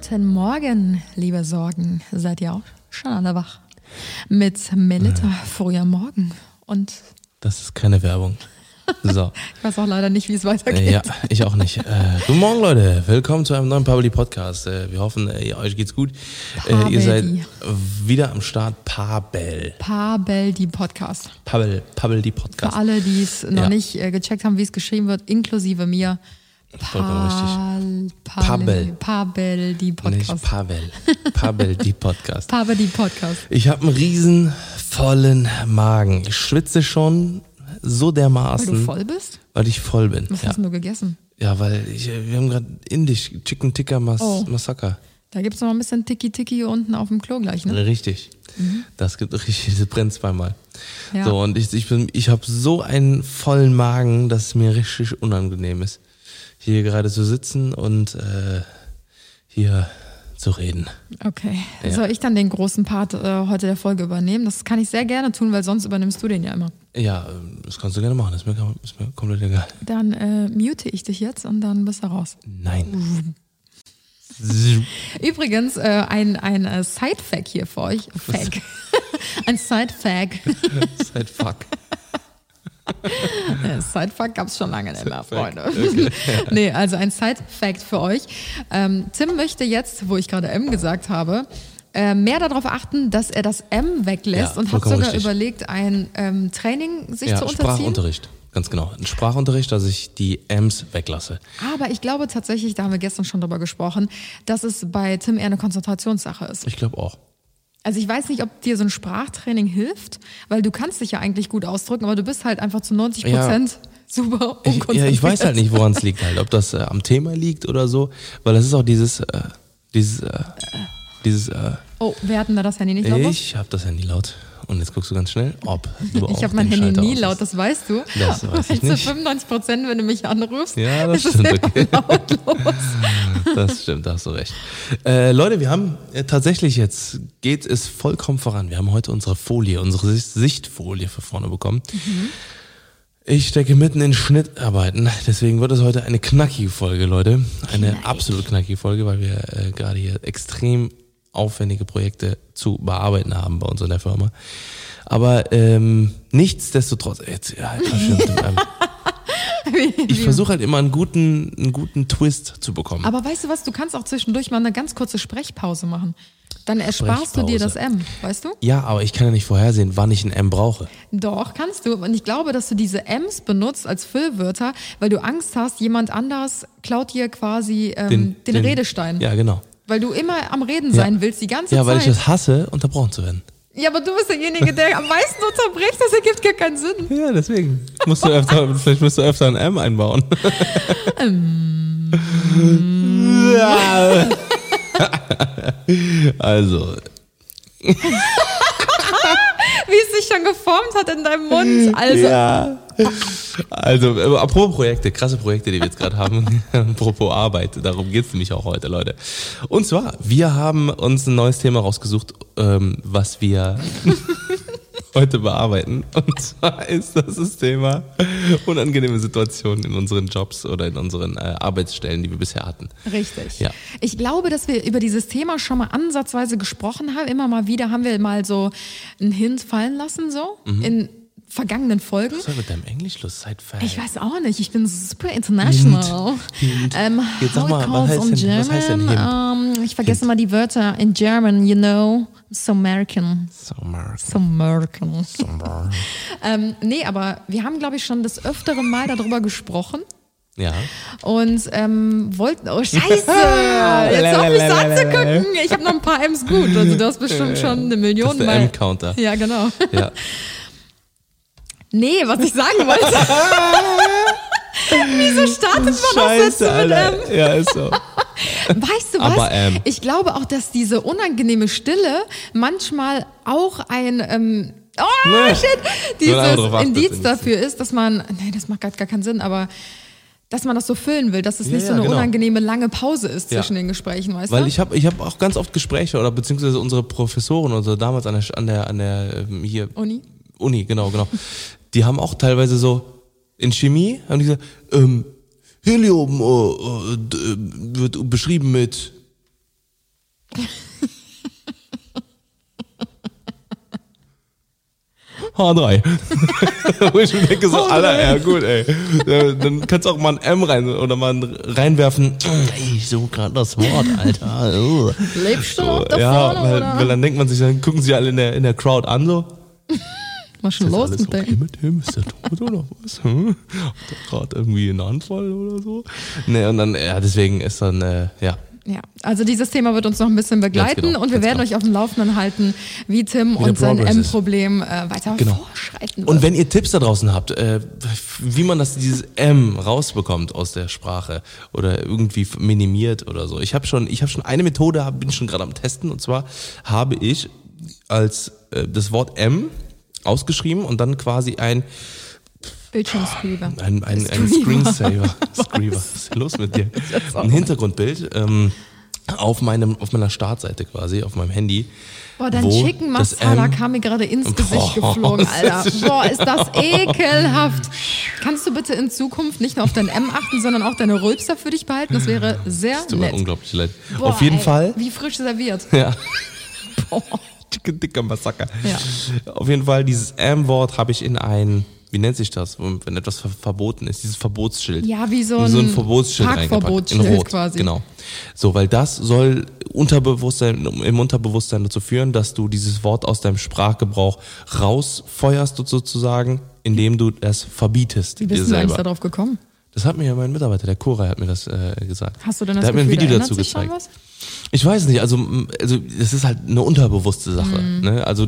Guten Morgen, liebe Sorgen. Seid ihr auch schon alle wach? Mit Melita, früher Morgen. Und Das ist keine Werbung. So. ich weiß auch leider nicht, wie es weitergeht. ja, ich auch nicht. Äh, guten Morgen, Leute. Willkommen zu einem neuen Pabli Podcast. Äh, wir hoffen, äh, euch geht's gut. Äh, ihr seid wieder am Start. Pabel. Pabel, die Podcast. Pabel, Pabel, die Für Podcast. alle, die es noch Ja. nicht äh, gecheckt haben, wie es geschrieben wird, inklusive mir. Vollkommen Pal, Pabel. Pabel, die Nicht Podcast. Pavel. Pabel, die Podcast. Pabel, die Podcast. Ich habe einen riesen vollen Magen. Ich schwitze schon so Weil dermaßen, du voll bist? weil ich voll bin. Was Ja. hast du gegessen? ja, weil ich, wir haben gerade Indisch, Chicken Tikka Mas Oh. Massaker. Da gibt es noch ein bisschen Tiki-Tiki unten auf dem Klo gleich, ne? Richtig. Das gibt richtig, das brennt zweimal. Ja. So, und ich, ich, bin- ich habe so einen vollen Magen, dass es mir richtig unangenehm ist, hier gerade zu sitzen und äh, hier zu reden. Okay. Ja. Soll ich dann den großen Part äh, heute der Folge übernehmen? Das kann ich sehr gerne tun, weil sonst übernimmst du den ja immer. Ja, ähm, das kannst du gerne machen, das ist mir, ist mir komplett egal. Dann äh, mute ich dich jetzt und dann bist du raus. Nein. Übrigens, äh, ein, ein äh, Side-Fact hier für euch. Fact. ein Side-Fact. Seit fuck. Äh, Side-Fact gab es schon lange nicht mehr, Freunde. nee, also ein Side-Fact für euch. Ähm, Tim möchte jetzt, wo ich gerade M gesagt habe, äh, mehr darauf achten, dass er das M weglässt Ja, und hat sogar richtig. überlegt, ein ähm, Training sich Ja, zu unterziehen. Sprachunterricht. Ganz genau. Ein Sprachunterricht, dass ich die M's weglasse. Aber ich glaube tatsächlich, da haben wir gestern schon drüber gesprochen, dass es bei Tim eher eine Konzentrationssache ist. Ich glaube auch. Also ich weiß nicht, ob dir so ein Sprachtraining hilft, weil du kannst dich ja eigentlich gut ausdrücken, aber du bist halt einfach zu 90 Prozent super Ich, unkonzentriert. ja, ich weiß halt nicht, woran es liegt halt. Ob das äh, am Thema liegt oder so. Weil das ist auch dieses, äh, dieses, äh, dieses, äh, Oh, wir hatten da das Handy nicht laut? ich habe das Handy laut. Und jetzt guckst du ganz schnell, ob du Ich habe mein Handy Schalter nie laut, das weißt du. Das weiß ich zu nicht. 95 Prozent, wenn du mich anrufst, Ja, das ist stimmt, okay. lautlos. Das stimmt, da hast du recht. Äh, Leute, wir haben äh, tatsächlich jetzt, geht es vollkommen voran. Wir haben heute unsere Folie, unsere Sicht- Sichtfolie für vorne bekommen. Mhm. Ich stecke mitten in Schnittarbeiten, deswegen wird es heute eine knackige Folge, Leute. Eine absolut knackige Folge, weil wir äh, gerade hier extrem aufwendige Projekte zu bearbeiten haben bei uns in der Firma. Aber ähm, nichtsdestotrotz, jetzt, ja, stimmt, ähm, ich versuche halt immer einen guten, einen guten Twist zu bekommen. Aber weißt du was, du kannst auch zwischendurch mal eine ganz kurze Sprechpause machen. Dann ersparst du dir das. M, weißt du? Ja, aber ich kann ja nicht vorhersehen, wann ich ein M brauche. Doch, kannst du. Und ich glaube, dass du diese M's benutzt als Füllwörter, weil du Angst hast, jemand anders klaut dir quasi ähm, den, Redestein. Ja, genau. Weil du immer am Reden sein willst, die ganze Ja, weil Zeit. ich das hasse, unterbrochen zu werden. ja, aber du bist derjenige, der am meisten unterbricht, das ergibt gar keinen Sinn. Ja, deswegen. Musst du öfter, vielleicht musst du öfter ein M einbauen. Ja. also, Wie es sich schon geformt hat in deinem Mund. Also, ja. Also, äh, apropos Projekte, krasse Projekte, die wir jetzt gerade haben. apropos Arbeit, darum geht's nämlich auch heute, Leute. Und zwar, wir haben uns ein neues Thema rausgesucht, ähm, was wir heute bearbeiten. Und zwar ist das das Thema unangenehme Situationen in unseren Jobs oder in unseren äh, Arbeitsstellen, die wir bisher hatten. Richtig. Ja. Ich glaube, dass wir über dieses Thema schon mal ansatzweise gesprochen haben. Immer mal wieder haben wir mal so einen Hint fallen lassen, so Mhm. in vergangenen Folgen. Was soll mit deinem Englisch los? Fern. Ich weiß auch nicht, ich bin super international. Hint. Ähm, Jetzt sag mal, was heißt denn- was heißt denn German? Ähm, ich vergesse mal die Wörter in German, you know. So American. So, Mark. So American. So, Mark. ähm, nee, aber wir haben, glaube ich, schon das öftere Mal darüber gesprochen. Ja. Und ähm, wollten. Oh, Scheiße! Jetzt auf mich so anzugucken. Ich habe noch ein paar M's gut. Also, du hast bestimmt schon eine Das Million ist der Mal. M-Counter. Ja, genau. Ja. Nee, was ich sagen wollte. Wieso startet man auch Sätze mit M? Ja, ist so. Weißt du was? Aber, ähm, ich glaube auch, dass diese unangenehme Stille manchmal auch ein ähm, oh Nee. shit, dieses Indiz dafür ist, dass man, nee, das macht gar, gar keinen Sinn, aber dass man das so füllen will, dass es Ja, nicht so ja, eine genau. unangenehme lange Pause ist Ja. zwischen den Gesprächen, weißt Weil du? ich habe ich hab auch ganz oft Gespräche oder beziehungsweise unsere Professoren, unsere damals an der an der an der ähm, hier Uni? Uni, genau, genau. Die haben auch teilweise so in Chemie haben die gesagt, ähm, Helium äh, äh, äh, wird beschrieben mit H3. Wo ich mir denke, so, Alter, ja gut, ey. Dann kannst du auch mal ein M rein oder mal ein reinwerfen. Ey, ich suche gerade das Wort, Alter. Lebst du So, noch da ja, vorne, weil, weil dann denkt man sich, dann gucken sie alle in der, in der Crowd an, so. Was schon Ist los alles mit okay dem? mit dem? Ist der tot oder was? Hm? Hat der gerade irgendwie einen Anfall oder so? Nee, und dann, ja, deswegen ist dann, äh, ja. Ja, also dieses Thema wird uns noch ein bisschen begleiten genau, und wir werden genau. euch auf dem Laufenden halten, wie Tim der und sein. M-Problem äh, weiter Genau. vorschreiten wird. Und wenn ihr Tipps da draußen habt, äh, wie man das dieses M rausbekommt aus der Sprache oder irgendwie minimiert oder so. Ich habe schon, ich habe schon eine Methode, hab- bin schon gerade am testen und zwar habe ich als äh, das Wort M ausgeschrieben und dann quasi ein Bildschirmscreeper. ein, ein, ein Screamer. Screensaver, Screamer. Was ist los mit dir? Ein Hintergrundbild ähm, auf meinem auf meiner Startseite quasi auf meinem Handy. Boah, dein wo Chicken das Masala M- kam mir gerade ins Boah, Gesicht geflogen, das Alter. ist- Boah, ist das ekelhaft. Kannst du bitte in Zukunft nicht nur auf dein M achten, sondern auch deine Rülpser für dich behalten? Das wäre sehr Tut mir nett. unglaublich leid. Boah, auf jeden ey, Fall. Wie frisch serviert. Ja. Boah. Dicker Massaker. Ja. Auf jeden Fall, dieses M-Wort habe ich in ein, wie nennt sich das, wenn etwas ver verboten ist, dieses Verbotsschild. Ja, wie so In ein so ein Verbotsschild. Parkverbotsschild In Rot, quasi. Genau. So, weil das soll Unterbewusstsein, im Unterbewusstsein dazu führen, dass du dieses Wort aus deinem Sprachgebrauch rausfeuerst sozusagen, indem du es verbietest Wie bist du eigentlich darauf gekommen? Das hat mir ja mein Mitarbeiter, der Koray, hat mir das äh, gesagt. Hast du denn das der hat mir ein Gefühl, Video da dazu gezeigt. Ich weiß nicht, also, also das ist halt eine unterbewusste Sache. Mhm. Ne? Also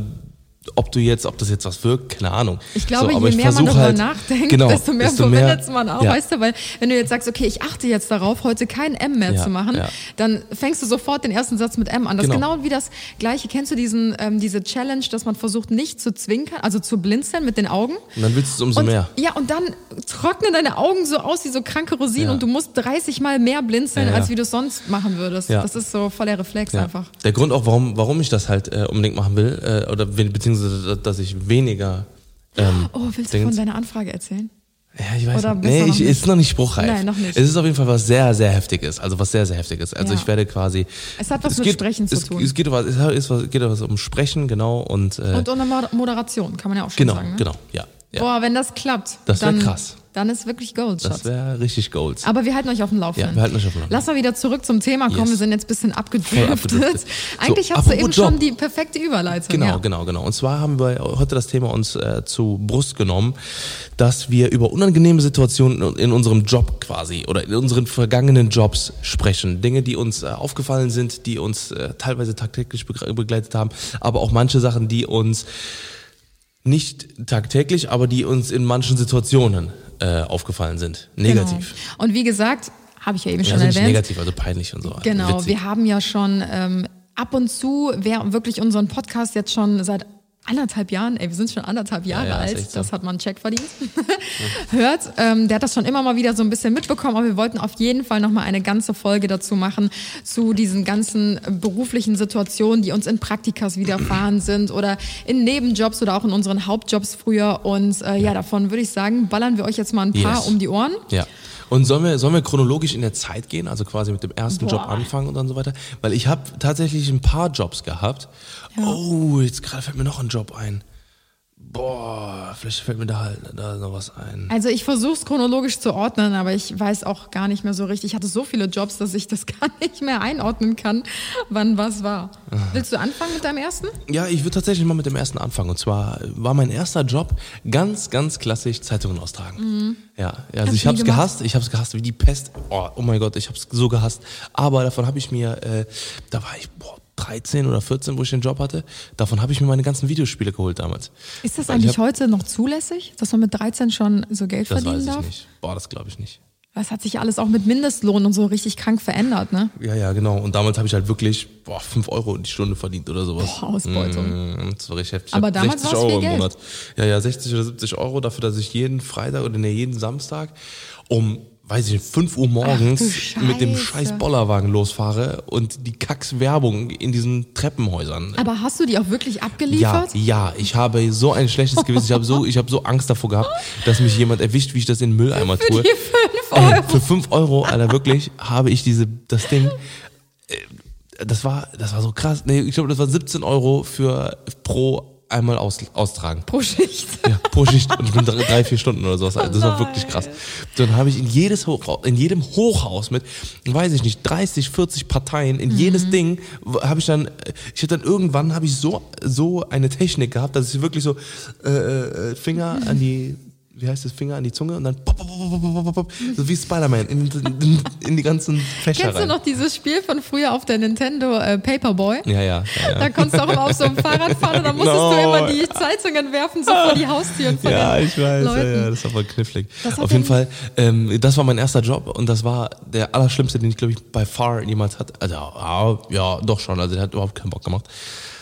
ob du jetzt, ob das jetzt was wirkt, keine Ahnung. Ich glaube, so, je ich mehr man darüber halt, nachdenkt, genau, desto mehr verwendet man auch, ja. weißt du? Weil wenn du jetzt sagst, okay, ich achte jetzt darauf, heute kein M mehr Ja, zu machen, ja. dann fängst du sofort den ersten Satz mit M an. Das ist Genau. genau wie das Gleiche. Kennst du diesen, ähm, diese Challenge, dass man versucht, nicht zu zwinkern, also zu blinzeln mit den Augen? Und dann willst du es umso und, mehr. Ja, und dann trocknen deine Augen so aus wie so kranke Rosinen und du musst 30 Mal mehr blinzeln, als wie du es sonst machen würdest. Ja. Das ist so voll der Reflex einfach. Der Grund auch, warum, warum ich das halt äh, unbedingt machen will, äh, oder we- beziehungsweise, dass ich weniger. Ähm, Oh, willst du von deiner Anfrage erzählen? Ja, ich weiß Oder nicht. Nee, ich, nicht? ist noch nicht spruchreif. Nein, noch nicht. Es ist auf jeden Fall was sehr, sehr heftiges. Also was sehr, sehr heftiges. Also Ja. ich werde quasi. Es hat was mit geht, Sprechen zu es, tun. Es geht, was, es ist was, geht was um Sprechen, genau. Und, äh, Und unter Mod- Moderation, kann man ja auch schon genau, sagen. Ne? genau, ja. Ja. Boah, wenn das klappt, Das wär dann, krass. dann ist wirklich Gold, das Schatz. wäre richtig Gold. Aber wir halten euch auf dem Laufenden. Ja, wir halten euch auf dem Laufenden. Lass mal wieder zurück zum Thema kommen. Yes. Wir sind jetzt ein bisschen abgedriftet. abgedriftet. Eigentlich So, hast du eben Job. schon die perfekte Überleitung. Genau, ja. genau, genau. Und zwar haben wir heute das Thema uns äh, zu Brust genommen, dass wir über unangenehme Situationen in unserem Job quasi oder in unseren vergangenen Jobs sprechen. Dinge, die uns äh, aufgefallen sind, die uns äh, teilweise tagtäglich begleitet haben, aber auch manche Sachen, die uns nicht tagtäglich, aber die uns in manchen Situationen äh, aufgefallen sind. Negativ. Genau. Und wie gesagt, habe ich ja eben Ja, schon also nicht erwähnt. negativ, also peinlich und so. Genau, Witzig. wir haben ja schon ähm, ab und zu, wer wirklich unseren Podcast jetzt schon seit anderthalb Jahren, ey, wir sind schon anderthalb Jahre ja, ist alt, echt so. das hat man einen Check verdient, hört, ähm, der hat das schon immer mal wieder so ein bisschen mitbekommen, aber wir wollten auf jeden Fall nochmal eine ganze Folge dazu machen, zu diesen ganzen äh, beruflichen Situationen, die uns in Praktikas widerfahren sind oder in Nebenjobs oder auch in unseren Hauptjobs früher und äh, ja, davon würde ich sagen, ballern wir euch jetzt mal ein paar Yes. um die Ohren. Ja. Und sollen wir, sollen wir chronologisch in der Zeit gehen, also quasi mit dem ersten Boah. Job anfangen und dann so weiter? Weil ich habe tatsächlich ein paar Jobs gehabt. Oh, jetzt gerade fällt mir noch ein Job ein. Boah, vielleicht fällt mir da halt da noch was ein. Also ich versuche es chronologisch zu ordnen, aber ich weiß auch gar nicht mehr so richtig. Ich hatte so viele Jobs, dass ich das gar nicht mehr einordnen kann, wann was war. Willst du anfangen mit deinem ersten? Ja, ich würde tatsächlich mal mit dem ersten anfangen. Und zwar war mein erster Job ganz, ganz klassisch Zeitungen austragen. Ja, also Hast ich habe es gehasst. Ich habe es gehasst wie die Pest. Oh, oh mein Gott, ich habe es so gehasst. Aber davon habe ich mir, äh, da war ich boah, 13 oder 14, wo ich den Job hatte. Davon habe ich mir meine ganzen Videospiele geholt damals. Ist das Weil ich eigentlich hab- heute noch zulässig, dass man mit 13 schon so Geld Das verdienen weiß ich darf? nicht. Boah, das glaube ich nicht. Das hat sich alles auch mit Mindestlohn und so richtig krank verändert, ne? Ja, ja, genau. Und damals habe ich halt wirklich boah, 5 Euro die Stunde verdient oder sowas. Boah, Ausbeutung. Mm, Das war richtig heftig. Aber damals 60 war's Euro viel im Geld. Monat. Ja, ja, 60 oder 70 Euro dafür, dass ich jeden Freitag oder nee, jeden Samstag um, weiß ich nicht, 5 Uhr morgens Ach mit dem scheiß Bollerwagen losfahre und die Kacks-Werbung in diesen Treppenhäusern. Aber hast du die auch wirklich Ja, abgeliefert? ja, ich habe so ein schlechtes Gewissen. Ich habe so, ich habe so Angst davor gehabt, dass mich jemand erwischt, wie ich das in den Mülleimer tue. Die 5 Ey, Euro. für 5 Euro, Alter, wirklich, habe ich diese, das Ding. äh, das war, das war so krass. Nee, ich glaube, das war 17 Euro für pro einmal aus, austragen. Pro Schicht. Ja, pro Schicht. Und ich drei, drei, vier Stunden oder sowas. Also das war wirklich krass. Dann habe ich in jedes Hochhaus, in jedem Hochhaus mit, weiß ich nicht, 30, 40 Parteien, in jedes Ding habe ich dann, ich hatte dann irgendwann habe ich so, so eine Technik gehabt, dass ich wirklich so äh, äh, Finger an die wie heißt das, Finger an die Zunge und dann pop, pop, pop, so wie Spider-Man in, in, in die ganzen Fächer Kennst du rein. noch dieses Spiel von früher auf der Nintendo äh, Paperboy? Ja, ja. ja, ja. Da konntest du auch immer auf so einem Fahrrad fahren und dann musstest No. du immer die Zeitungen werfen, so vor die Haustüren von Ja, den ich weiß, ja, Leuten. ja, das war voll knifflig. Auf jeden den- Fall, ähm, das war mein erster Job und das war der allerschlimmste, den ich, glaube ich, by far jemals hatte. Also, ja, ja, doch schon, also der hat überhaupt keinen Bock gemacht.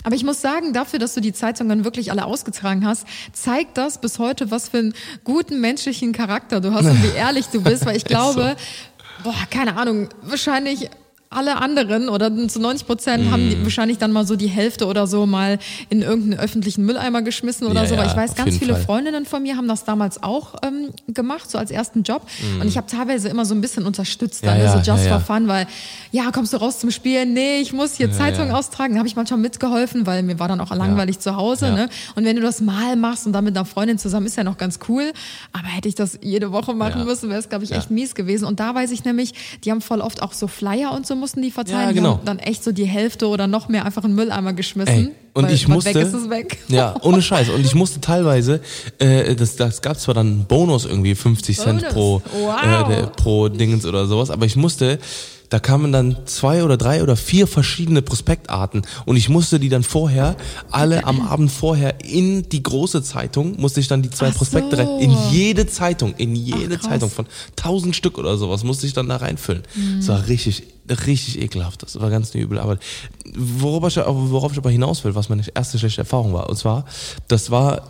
Aber ich muss sagen, dafür, dass du die Zeitungen wirklich alle ausgetragen hast, zeigt das bis heute, was für einen guten menschlichen Charakter du hast und wie ehrlich du bist, weil ich glaube, boah, keine Ahnung, wahrscheinlich alle anderen oder zu 90 Prozent haben Mhm. die wahrscheinlich dann mal so die Hälfte oder so mal in irgendeinen öffentlichen Mülleimer geschmissen oder Ja, so. Weil ja, ich weiß, ganz viele Fall. Freundinnen von mir haben das damals auch ähm, gemacht, so als ersten Job. Und ich habe teilweise immer so ein bisschen unterstützt, dann Mhm. Ja, ja, so just ja, ja. for fun, weil ja, kommst du raus zum Spielen? Nee, ich muss hier Zeitung ja. austragen. Da habe ich manchmal mitgeholfen, weil mir war dann auch langweilig zu Hause. Ja. Ne? Und wenn du das mal machst und dann mit einer Freundin zusammen, ist ja noch ganz cool. Aber hätte ich das jede Woche machen Ja. müssen, wäre es, glaube ich, Ja. echt mies gewesen. Und da weiß ich nämlich, die haben voll oft auch so Flyer und so mussten die verteilen. Ja, Die genau. haben dann echt so die Hälfte oder noch mehr einfach in den Mülleimer geschmissen. Ey, und weil, ich musste. weg ist, ist weg. Ja, ohne Scheiß. Und ich musste teilweise, äh, das, das gab zwar dann einen Bonus irgendwie 50 Cent Bonus. pro, Wow. äh, pro Dingens oder sowas, aber ich musste, da kamen dann zwei oder drei oder vier verschiedene Prospektarten und ich musste die dann vorher, alle am Abend vorher in die große Zeitung, musste ich dann die zwei Ach Prospekte so. rein, in jede Zeitung, in jede Ach. Zeitung von tausend Stück oder sowas musste ich dann da reinfüllen. Das Mhm. war richtig, richtig ekelhaft. Das war ganz eine üble Arbeit. Worauf ich, worauf ich aber hinaus will, was meine erste schlechte Erfahrung war, und zwar, das war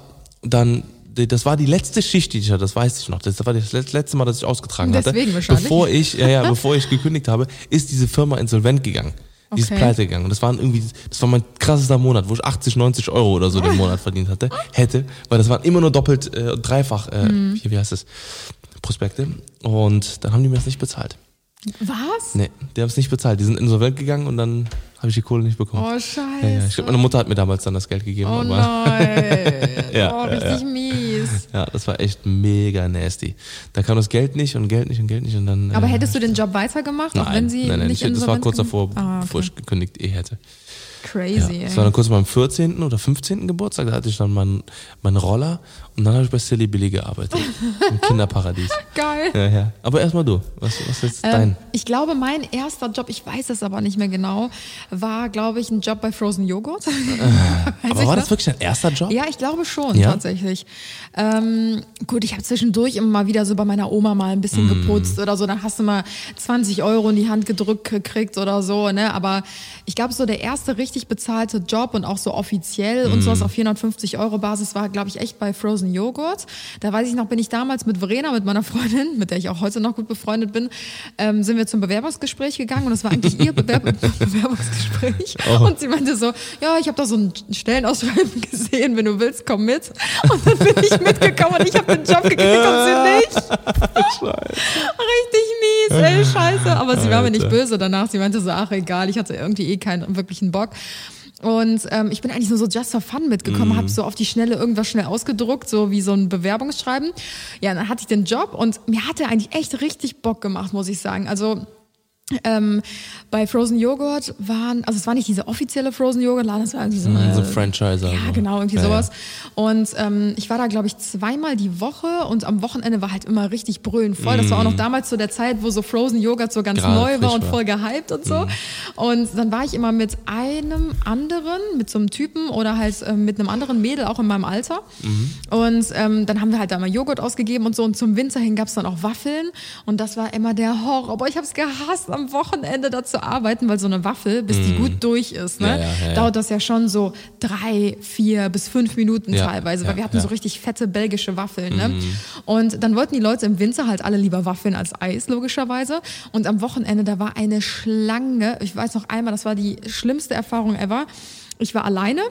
dann das war die letzte Schicht, die ich hatte, das weiß ich noch. Das war das letzte Mal, dass ich ausgetragen hatte. Deswegen wahrscheinlich. Bevor ich, ja, ja, bevor ich gekündigt habe, ist diese Firma insolvent gegangen. Die ist Okay. pleite gegangen. Und das waren irgendwie, das war mein krassester Monat, wo ich 80, 90 Euro oder so den Monat verdient hatte, hätte, weil das waren immer nur doppelt, äh, dreifach, äh, Mhm. hier, wie heißt das? Prospekte. Und dann haben die mir das nicht bezahlt. Was? Nee, die haben es nicht bezahlt. Die sind insolvent gegangen und dann habe ich die Kohle nicht bekommen. Oh, scheiße. ja, ja. Ich glaube, meine Mutter hat mir damals dann das Geld gegeben. Oh aber nein. Ja, oh, richtig ja. mies. ja, das war echt mega nasty. Da kam das Geld nicht und Geld nicht und Geld nicht und dann. Aber äh, hättest du den Job weitergemacht, nein, auch wenn sie nein, nein, nicht ich, das war kurz davor, Ah, bevor okay. ich gekündigt eh hätte. Ja, Crazy, das ey. war dann kurz am 14. oder 15. Geburtstag, da hatte ich dann meinen meinen Roller und dann habe ich bei Silly Billy gearbeitet. Im Kinderparadies. Geil. Ja, ja. Aber erstmal du. Was, was ist jetzt Ähm, dein? ich glaube, mein erster Job, ich weiß es aber nicht mehr genau, war, glaube ich, ein Job bei Frozen Joghurt. Aber war noch? das wirklich dein erster Job? Ja, ich glaube schon, Ja? tatsächlich. Ähm, gut, ich habe zwischendurch immer mal wieder so bei meiner Oma mal ein bisschen Mm. geputzt oder so. Dann hast du mal 20 Euro in die Hand gedrückt gekriegt oder so. Ne? Aber ich glaube, so der erste richtig bezahlte Job und auch so offiziell und Mm. sowas auf 450 Euro Basis war, glaube ich, echt bei Frozen Joghurt. Da weiß ich noch, bin ich damals mit Verena, mit meiner Freundin, mit der ich auch heute noch gut befreundet bin, ähm, sind wir zum Bewerbungsgespräch gegangen und das war eigentlich ihr Bewerb Bewerbungsgespräch. Oh. Und sie meinte so, ja, ich habe da so ein Stellenausschreiben gesehen, wenn du willst, komm mit. Und dann bin ich mitgekommen und ich habe den Job gekriegt und sie nicht. Richtig mies, ey, scheiße. Aber sie war mir nicht böse danach. Sie meinte so, ach egal, ich hatte irgendwie eh keinen wirklichen Bock. Und ähm, ich bin eigentlich nur so just for fun mitgekommen, Mhm. habe so auf die Schnelle irgendwas schnell ausgedruckt, so wie so ein Bewerbungsschreiben. Ja, dann hatte ich den Job und mir hat er eigentlich echt richtig Bock gemacht, muss ich sagen. Also ähm, bei Frozen Joghurt waren, also es war nicht diese offizielle Frozen Joghurt Laden, es war irgendwie so eine so ein Franchiser. ja, so. genau, irgendwie Ja, sowas. Ja. Und ähm, ich war da, glaube ich, zweimal die Woche und am Wochenende war halt immer richtig brüllend voll. Das war auch noch damals zu der Zeit, wo so Frozen Joghurt so ganz Mm. Gerade neu war und. Mm. voll gehypt und so. Und dann war ich immer mit einem anderen, mit so einem Typen oder halt ähm, mit einem anderen Mädel, auch in meinem Alter. Mhm. Und ähm, dann haben wir halt da mal Joghurt ausgegeben und so. Und zum Winter hin gab's dann auch Waffeln. Und das war immer der Horror. Aber ich habe es gehasst, am Wochenende da zu arbeiten, weil so eine Waffel, bis die gut durch ist, ne, Mm. Ja, ja, dauert das ja schon so drei, vier bis fünf Minuten teilweise, weil wir hatten so richtig fette belgische Waffeln. Ne? Und dann wollten die Leute im Winter halt alle lieber Waffeln als Eis, logischerweise. Und am Wochenende, da war eine Schlange. Ich weiß noch einmal, das war die schlimmste Erfahrung ever. Ich war alleine,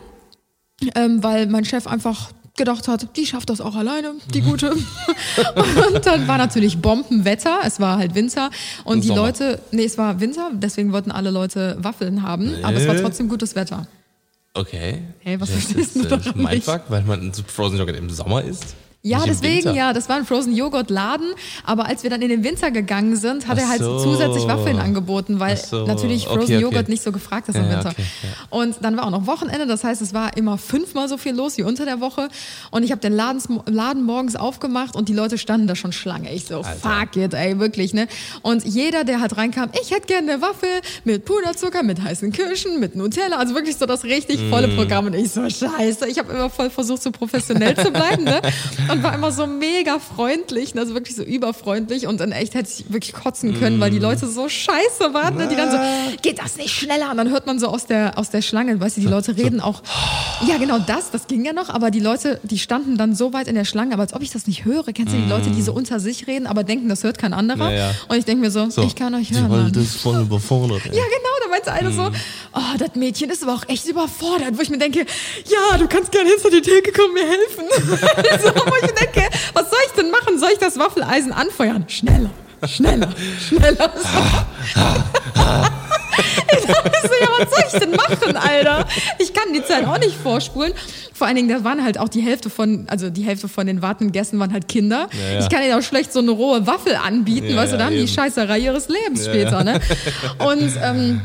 ähm, weil mein Chef einfach gedacht hat, die schafft das auch alleine, die gute. und dann war natürlich Bombenwetter, es war halt Winter und die Sommer. Leute, nee, es war Winter, deswegen wollten alle Leute Waffeln haben, aber es war trotzdem gutes Wetter. Okay. Hey, was das verstehst ist du äh, daran mein? Fuck, weil man so Frozen Joghurt im Sommer isst? Ja, Nicht im deswegen, ja, das war ein Frozen Joghurt Laden, aber als wir dann in den Winter gegangen sind, hat Ach er halt so. zusätzlich Waffeln angeboten, weil so. natürlich Frozen Okay, okay. Joghurt nicht so gefragt ist im Ja, ja, Winter. okay, Und dann war auch noch Wochenende, das heißt, es war immer fünfmal so viel los wie unter der Woche und ich habe den Laden, Laden morgens aufgemacht und die Leute standen da schon Schlange. Ich so, fuck it, ey, wirklich, ne? Und jeder, der halt reinkam, ich hätte gerne eine Waffel mit Puderzucker, mit heißen Kirschen, mit Nutella, also wirklich so das richtig volle Mm. Programm und ich so, scheiße, ich habe immer voll versucht, so professionell zu bleiben, ne? Und war immer so mega freundlich, ne? also wirklich so überfreundlich und in echt hätte ich wirklich kotzen können, weil die Leute so scheiße waren, ne? die dann so, geht das nicht schneller? Und dann hört man so aus der, aus der Schlange, weißt du, die Leute reden auch, ja genau das, das ging ja noch, aber die Leute, die standen dann so weit in der Schlange, aber als ob ich das nicht höre, kennst du die Leute, die so unter sich reden, aber denken, das hört kein anderer? Ja, ja. Und ich denke mir so, So, ich kann euch hören, Mann. ist voll überfordert. ey. Ja, genau, da meinte einer so, oh, das Mädchen ist aber auch echt überfordert, wo ich mir denke, ja, du kannst gerne hinter die Theke kommen, mir helfen. so, ich denke, was soll ich denn machen? Soll ich das Waffeleisen anfeuern? Schneller, schneller, schneller. Ich dachte so, ja, was soll ich denn machen, Alter? Ich kann die Zeit auch nicht vorspulen. Vor allen Dingen, da waren halt auch die Hälfte von, also die Hälfte von den wartenden Gästen waren halt Kinder. Ja, ja. Ich kann ihnen auch schlecht so eine rohe Waffel anbieten, Ja, weißt du, da haben die eben. Scheißerei ihres Lebens später, ne? Und ähm,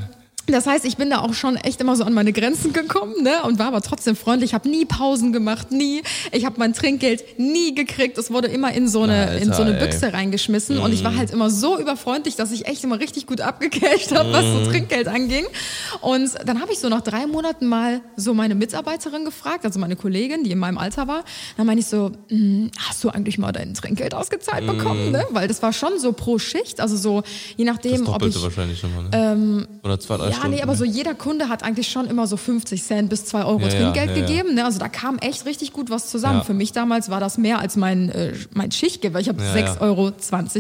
das heißt, ich bin da auch schon echt immer so an meine Grenzen gekommen, ne? Und war aber trotzdem freundlich. habe nie Pausen gemacht, nie. Ich habe mein Trinkgeld nie gekriegt. Es wurde immer in so eine in so eine Alter, ey. Büchse reingeschmissen und ich war halt immer so überfreundlich, dass ich echt immer richtig gut abgecasht habe, was Mhm. so Trinkgeld anging. Und dann habe ich so nach drei Monaten mal so meine Mitarbeiterin gefragt, also meine Kollegin, die in meinem Alter war. Dann meine ich so, "Hm, hast du eigentlich mal dein Trinkgeld ausgezahlt bekommen? Ne? Weil das war schon so pro Schicht, also so je Mhm. Das nachdem, ob ich wahrscheinlich nochmal, ne? Oder zwei, drei ja, Stunden. nee, aber so jeder Kunde hat eigentlich schon immer so 50 Cent bis 2 Euro Ja, Trinkgeld ja, ja. gegeben. Ne? Also da kam echt richtig gut was zusammen. Für mich damals war das mehr als mein, äh, mein Schichtgeld, weil ich habe Ja, 6,20 ja. Euro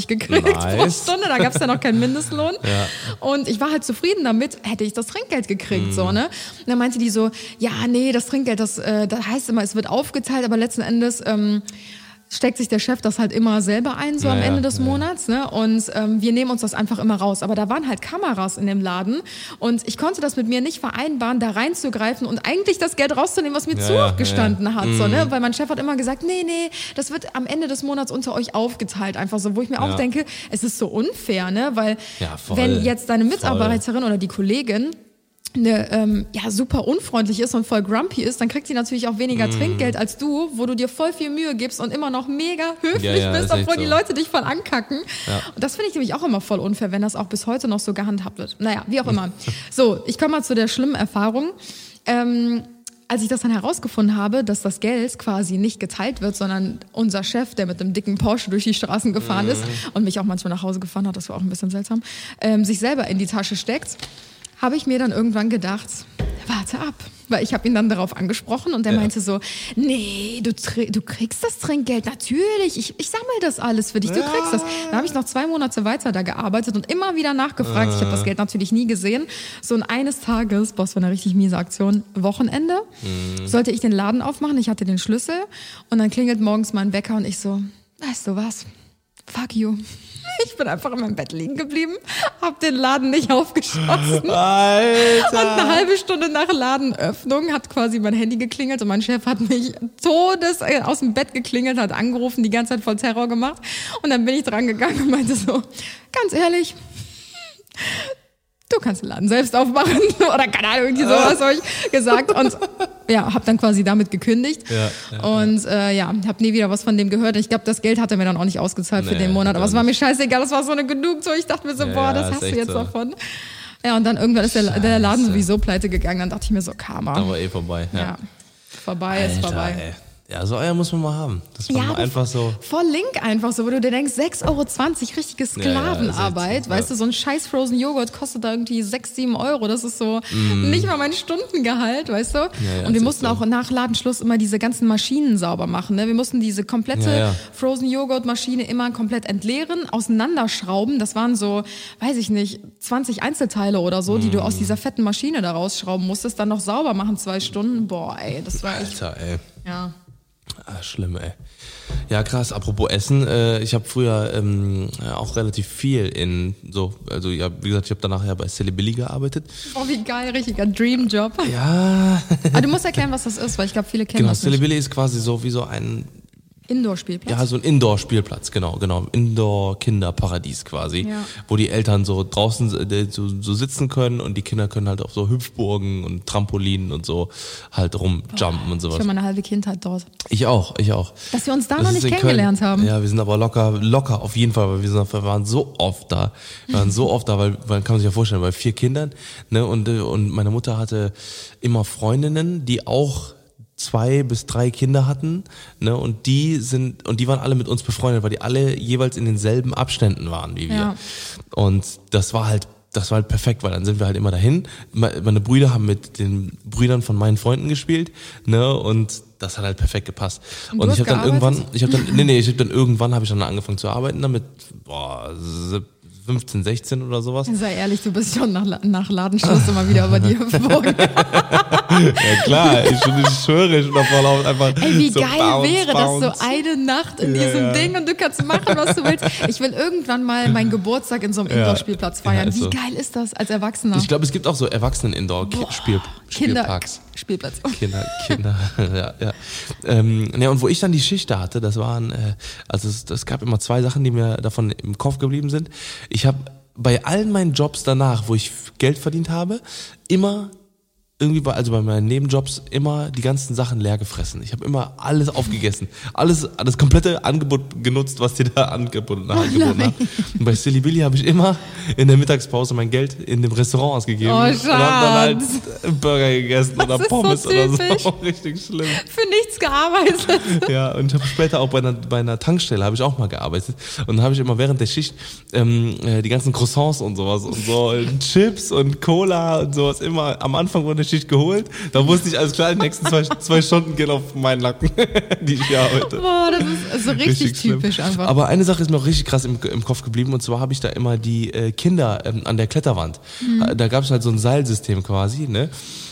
gekriegt pro Nice. Stunde. Da gab es ja noch keinen Mindestlohn. Ja. Und ich war halt zufrieden damit, hätte ich das Trinkgeld gekriegt. Mhm. So, ne? Und dann meinte die so, ja, nee, das Trinkgeld, das, äh, das heißt immer, es wird aufgeteilt, aber letzten Endes... Ähm, steckt sich der Chef das halt immer selber ein, so am Ja, ja, Ende des ja, ja. Monats. Ne? Und ähm, wir nehmen uns das einfach immer raus. Aber da waren halt Kameras in dem Laden und ich konnte das mit mir nicht vereinbaren, da reinzugreifen und eigentlich das Geld rauszunehmen, was mir Ja, ja, zugestanden Mhm. hat. So, ne? Weil mein Chef hat immer gesagt, nee, nee, das wird am Ende des Monats unter euch aufgeteilt. Einfach so, wo ich mir auch denke, es ist so unfair, ne? Weil Ja, voll. wenn jetzt deine Voll. Mitarbeiterin oder die Kollegin eine, ähm, ja, super unfreundlich ist und voll grumpy ist, dann kriegt sie natürlich auch weniger Mhm. Trinkgeld als du, wo du dir voll viel Mühe gibst und immer noch mega höflich Ja, ja, bist, obwohl die so. Leute dich voll ankacken. Ja. Und das finde ich nämlich auch immer voll unfair, wenn das auch bis heute noch so gehandhabt wird. Naja, wie auch immer. so, ich komme mal zu der schlimmen Erfahrung. Ähm, als ich das dann herausgefunden habe, dass das Geld quasi nicht geteilt wird, sondern unser Chef, der mit dem dicken Porsche durch die Straßen gefahren ist und mich auch manchmal nach Hause gefahren hat, das war auch ein bisschen seltsam, ähm, sich selber in die Tasche steckt, habe ich mir dann irgendwann gedacht, warte ab. Weil ich habe ihn dann darauf angesprochen und er Ja. meinte so, nee, du, du kriegst das Trinkgeld, natürlich, ich, ich sammle das alles für dich, du kriegst das. Dann habe ich noch zwei Monate weiter da gearbeitet und immer wieder nachgefragt. Ich habe das Geld natürlich nie gesehen. So und eines Tages, boah, das war eine richtig miese Aktion, Wochenende, sollte ich den Laden aufmachen, ich hatte den Schlüssel und dann klingelt morgens mein Wecker und ich so, weißt du was, fuck you. Ich bin einfach in meinem Bett liegen geblieben, hab den Laden nicht aufgeschlossen. Alter! Und eine halbe Stunde nach Ladenöffnung hat quasi mein Handy geklingelt und mein Chef hat mich todes äh, aus dem Bett geklingelt, hat angerufen, die ganze Zeit voll Terror gemacht. Und dann bin ich dran gegangen und meinte so, ganz ehrlich, du kannst den Laden selbst aufmachen oder keine Ahnung, irgendwie sowas habe ich gesagt und ja, habe dann quasi damit gekündigt Ja, ja, und äh, ja, habe nie wieder was von dem gehört. Ich glaube, das Geld hat er mir dann auch nicht ausgezahlt für Nee, den Monat, aber es war mir scheißegal, das war so eine Genugtuung. Ich dachte mir so, boah, das ist hast du jetzt so. davon. Ja, und dann irgendwann ist der, der Laden sowieso pleite gegangen. Dann dachte ich mir so, Karma. Da war eh vorbei. Ja. Vorbei ist Alter, vorbei. ey. Ja, so Eier muss man mal haben. Das man Ja, einfach so. Voll Link einfach so, wo du dir denkst, 6,20 Euro, richtige Sklavenarbeit. ist echt so, weißt ja. du, so ein scheiß Frozen Joghurt kostet da irgendwie 6, 7 Euro. Das ist so nicht mal mein Stundengehalt, weißt du? ja, Und wir mussten auch nach Ladenschluss immer diese ganzen Maschinen sauber machen. Ne? Wir mussten diese komplette Ja, ja. Frozen Joghurt Maschine immer komplett entleeren, auseinanderschrauben. Das waren so, weiß ich nicht, 20 Einzelteile oder so, die du Mm. aus dieser fetten Maschine da rausschrauben musstest, dann noch sauber machen, zwei Stunden. Boah, ey, das war echt, Alter, ey. ja. Ah, schlimm, ey. Ja, krass. Apropos Essen, äh, ich habe früher ähm, auch relativ viel in so, also ja, wie gesagt, ich habe danach ja bei Billy gearbeitet. Oh, wie geil, richtiger Dreamjob. Ja. Aber du musst erklären, was das ist, weil ich glaube, viele kennen genau, das nicht. Billy ist quasi so wie so ein Indoor-Spielplatz. Ja, so ein Indoor-Spielplatz, genau, genau. Indoor-Kinderparadies quasi. Ja. Wo die Eltern so draußen äh, so, so sitzen können und die Kinder können halt auf so Hüpfburgen und Trampolinen und so halt rumjumpen und Ich sowas. war meine halbe Kindheit dort. Ich auch, ich auch. Dass wir uns da Das noch nicht in Köln. kennengelernt haben. Ja, wir sind aber locker, locker auf jeden Fall, weil wir, sind, wir waren so oft da. Wir waren so oft da, weil man kann sich ja vorstellen, bei vier Kindern, ne, und, äh, und meine Mutter hatte immer Freundinnen, die auch zwei bis drei Kinder hatten, ne, und die sind, und die waren alle mit uns befreundet, weil die alle jeweils in denselben Abständen waren wie wir. Ja. Und das war halt, das war halt perfekt, weil dann sind wir halt immer dahin. Me- Meine Brüder haben mit den Brüdern von meinen Freunden gespielt, ne, und das hat halt perfekt gepasst. Und Und, ich habe dann irgendwann, ich habe dann, nee, nee, ich habe dann irgendwann habe ich dann angefangen zu arbeiten, damit, boah, 15, 16 oder sowas. Sei ehrlich, du bist schon nach, nach Ladenschluss immer wieder über die Hüpfburg. Ja klar, ich, ich schwöre, ich bin davon auf einfach Ey, wie so geil bounce, wäre bounce. das so eine Nacht in Ja, diesem ja. Ding und du kannst machen, was du willst. Ich will irgendwann mal meinen Geburtstag in so einem Indoor-Spielplatz feiern. Wie so. geil ist das als Erwachsener? Ich glaube, es gibt auch so Erwachsenen-Indoor-Spielparks. Kinderspielplatz. Kinder, Kinder, ja, ja. Ähm, ne, und wo ich dann die Schicht da hatte, das waren, äh, also es, es gab immer zwei Sachen, die mir davon im Kopf geblieben sind. Ich habe bei allen meinen Jobs danach, wo ich Geld verdient habe, immer irgendwie bei, also bei meinen Nebenjobs immer die ganzen Sachen leer gefressen. Ich habe immer alles aufgegessen. Alles, das komplette Angebot genutzt, was dir da angeboten, angeboten hat. Und bei Silly Billy habe ich immer in der Mittagspause mein Geld in dem Restaurant ausgegeben. Oh, und habe dann halt. Burger gegessen oder ist so Pommes oder so. Richtig schlimm. Für nichts gearbeitet. Ja, und ich habe später auch bei einer, bei einer Tankstelle habe ich auch mal gearbeitet. Und dann habe ich immer während der Schicht ähm, äh, die ganzen Croissants und sowas und so Chips und Cola und sowas immer am Anfang der Schicht geholt. Da wusste ich, alles klar, die nächsten zwei, zwei Stunden gehen auf meinen Nacken, die ich hier arbeite. Boah, das ist so richtig, schlimm. typisch einfach. Aber eine Sache ist mir auch richtig krass im, im Kopf geblieben und zwar habe ich da immer die äh, Kinder ähm, an der Kletterwand. Mhm. Da gab es halt so ein Seilsystem quasi, ne?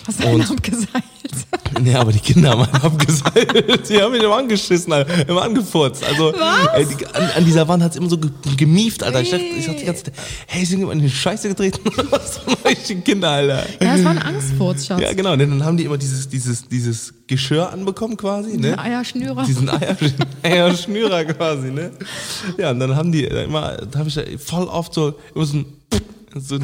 Hast du einen und- abgeseilt? Nee, aber die Kinder haben einen abgeseilt. Die haben mich immer angeschissen, Alter. immer angefurzt. Also ey, die, an, an dieser Wand hat's immer so ge gemieft, Alter. Ich dachte, ich dachte die ganze Zeit, hey, ist irgendjemand in die Scheiße getreten? Was die Kinder, Alter? Ja, es war ein Angstfurz, Schatz. Ja, genau. Und dann haben die immer dieses, dieses, dieses Geschirr anbekommen quasi, ne? Eierschnürer. Diesen Eier, Eierschnürer quasi, ne? Ja, und dann haben die immer, da habe ich voll oft so, immer so ein, so ein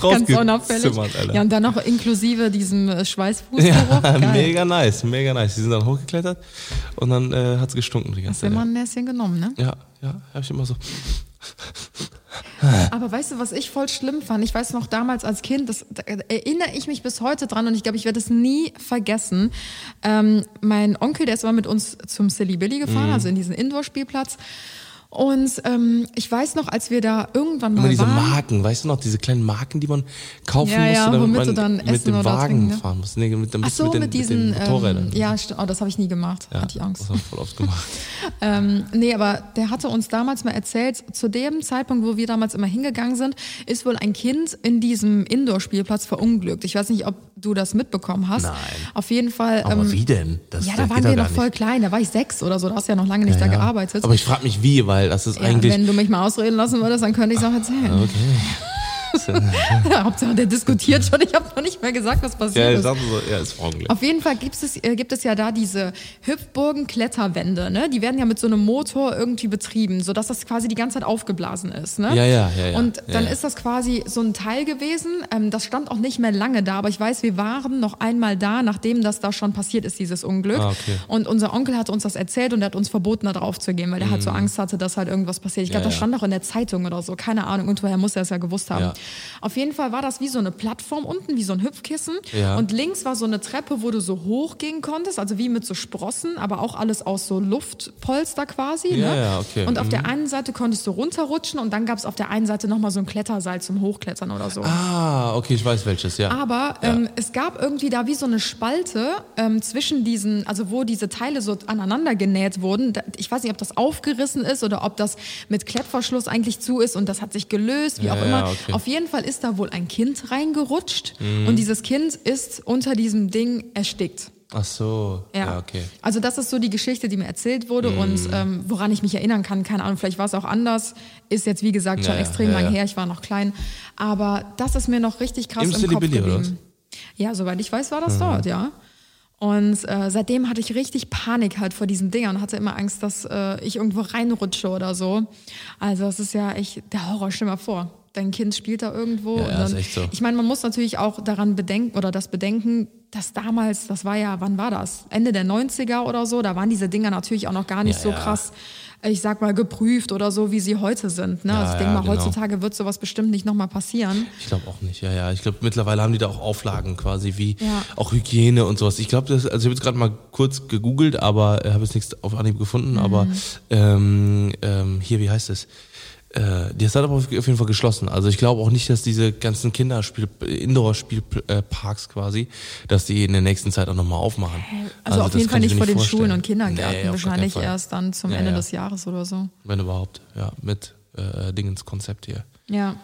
Ganz unauffällig. Ja, und dann noch inklusive diesem äh, Schweißfußgeruch. Ja, mega nice, mega nice. Die sind dann hochgeklettert und dann äh, hat's gestunken die ganze Hast du immer Zeit. ein Näschen genommen, ne? Ja, ja, hab ich immer so. Aber weißt du, was ich voll schlimm fand? Ich weiß noch damals als Kind, das da erinnere ich mich bis heute dran und ich glaube, ich werde es nie vergessen. Ähm, mein Onkel, der ist immer mit uns zum Silly Billy Mhm. gefahren, also in diesen Indoor-Spielplatz. Und ähm, ich weiß noch, als wir da irgendwann mal Immer diese waren. Marken, weißt du noch, diese kleinen Marken, die man kaufen Ja, ja, musste, damit womit man dann mit Essen dem Wagen trinken, ne? fahren musste. Nee, mit, Ach mit, so, mit, den, mit diesen, mit den Motorrädern. ähm, ja, oh, das habe ich nie gemacht, Ja, hatte ich Angst. Das haben wir voll oft gemacht. Ähm, nee, aber der hatte uns damals mal erzählt, zu dem Zeitpunkt, wo wir damals immer hingegangen sind, ist wohl ein Kind in diesem Indoor-Spielplatz verunglückt. Ich weiß nicht, ob du das mitbekommen hast. Nein. Auf jeden Fall. Aber ähm, wie denn? Das, ja, da waren wir noch nicht. voll klein. Da war ich sechs oder so. Da hast du ja noch lange nicht da Ja, ja. gearbeitet. Aber ich frage mich wie, weil das ist ja, eigentlich. wenn du mich mal ausreden lassen würdest, dann könnte ich es auch erzählen. okay. Ja, Hauptsache, der diskutiert schon. Ich habe noch nicht mal gesagt, was passiert Ja, ist. so, ja, ist Frauenglück. Auf jeden Fall gibt es, äh, gibt es ja da diese Hüpfburgen-Kletterwände, ne? Die werden ja mit so einem Motor irgendwie betrieben, sodass das quasi die ganze Zeit aufgeblasen ist, ne? Ja, ja, ja, ja. Und Ja, dann ja. ist das quasi so ein Teil gewesen. Ähm, das stand auch nicht mehr lange da, aber ich weiß, wir waren noch einmal da, nachdem das da schon passiert ist, dieses Unglück. Ah, okay. Und unser Onkel hat uns das erzählt und er hat uns verboten, da drauf zu gehen, weil er halt so Angst hatte, dass halt irgendwas passiert. Ich glaube, Mhm. Ja, das ja. stand auch in der Zeitung oder so, keine Ahnung. Und woher muss er es ja gewusst haben. Ja. Auf jeden Fall war das wie so eine Plattform unten, wie so ein Hüpfkissen. Ja. Und links war so eine Treppe, wo du so hoch gehen konntest, also wie mit so Sprossen, aber auch alles aus so Luftpolster quasi. Ja, ne? ja, okay. Und auf Mhm. der einen Seite konntest du runterrutschen und dann gab es auf der einen Seite nochmal so ein Kletterseil zum Hochklettern oder so. Ah, okay, ich weiß welches, ja. Aber ähm, es gab irgendwie da wie so eine Spalte ähm, zwischen diesen, also wo diese Teile so aneinander genäht wurden. Ich weiß nicht, ob das aufgerissen ist oder ob das mit Klettverschluss eigentlich zu ist und das hat sich gelöst, wie Ja, auch ja, immer. okay. Mhm. Auf jeden Fall ist da wohl ein Kind reingerutscht und dieses Kind ist unter diesem Ding erstickt. Ach so, ja, okay. Also das ist so die Geschichte, die mir erzählt wurde Mhm. und ähm, woran ich mich erinnern kann, keine Ahnung, vielleicht war es auch anders, ist jetzt wie gesagt schon Ja, ja, extrem ja, lang ja. her, ich war noch klein, aber das ist mir noch richtig krass Im im, Kopf Billy, oder geblieben. Ja, soweit ich weiß, war das dort, ja. Und äh, seitdem hatte ich richtig Panik halt vor diesen Dingern und hatte immer Angst, dass äh, ich irgendwo reinrutsche oder so. Also das ist ja echt der Horror, stell mal vor. Dein Kind spielt da irgendwo. Ja, ja, dann, ist echt so. Ich meine, man muss natürlich auch daran bedenken oder das bedenken, dass damals, das war ja, wann war das? Ende der 90er oder so, da waren diese Dinger natürlich auch noch gar nicht Ja, so ja. krass, ich sag mal, geprüft oder so, wie sie heute sind. Ne? Also ich denke mal, genau. heutzutage wird sowas bestimmt nicht nochmal passieren. Ich glaube auch nicht, ja, ja. Ich glaube, mittlerweile haben die da auch Auflagen quasi, wie auch Hygiene und sowas. Ich glaube, also ich habe jetzt gerade mal kurz gegoogelt, aber äh, habe jetzt nichts auf Anhieb gefunden, Mhm. aber ähm, ähm, hier, wie heißt es? Äh, die ist halt aber auf jeden Fall geschlossen. Also ich glaube auch nicht, dass diese ganzen Kinderspiel, Indoor-Spielparks quasi, dass die in der nächsten Zeit auch nochmal aufmachen. Also, auf das jeden Fall nicht vor den vorstellen. Schulen und Kindergärten, Nee, auf wahrscheinlich erst dann zum Ja, Ende ja. des Jahres oder so. Wenn überhaupt, ja, mit äh, Dingens Konzept hier. Ja.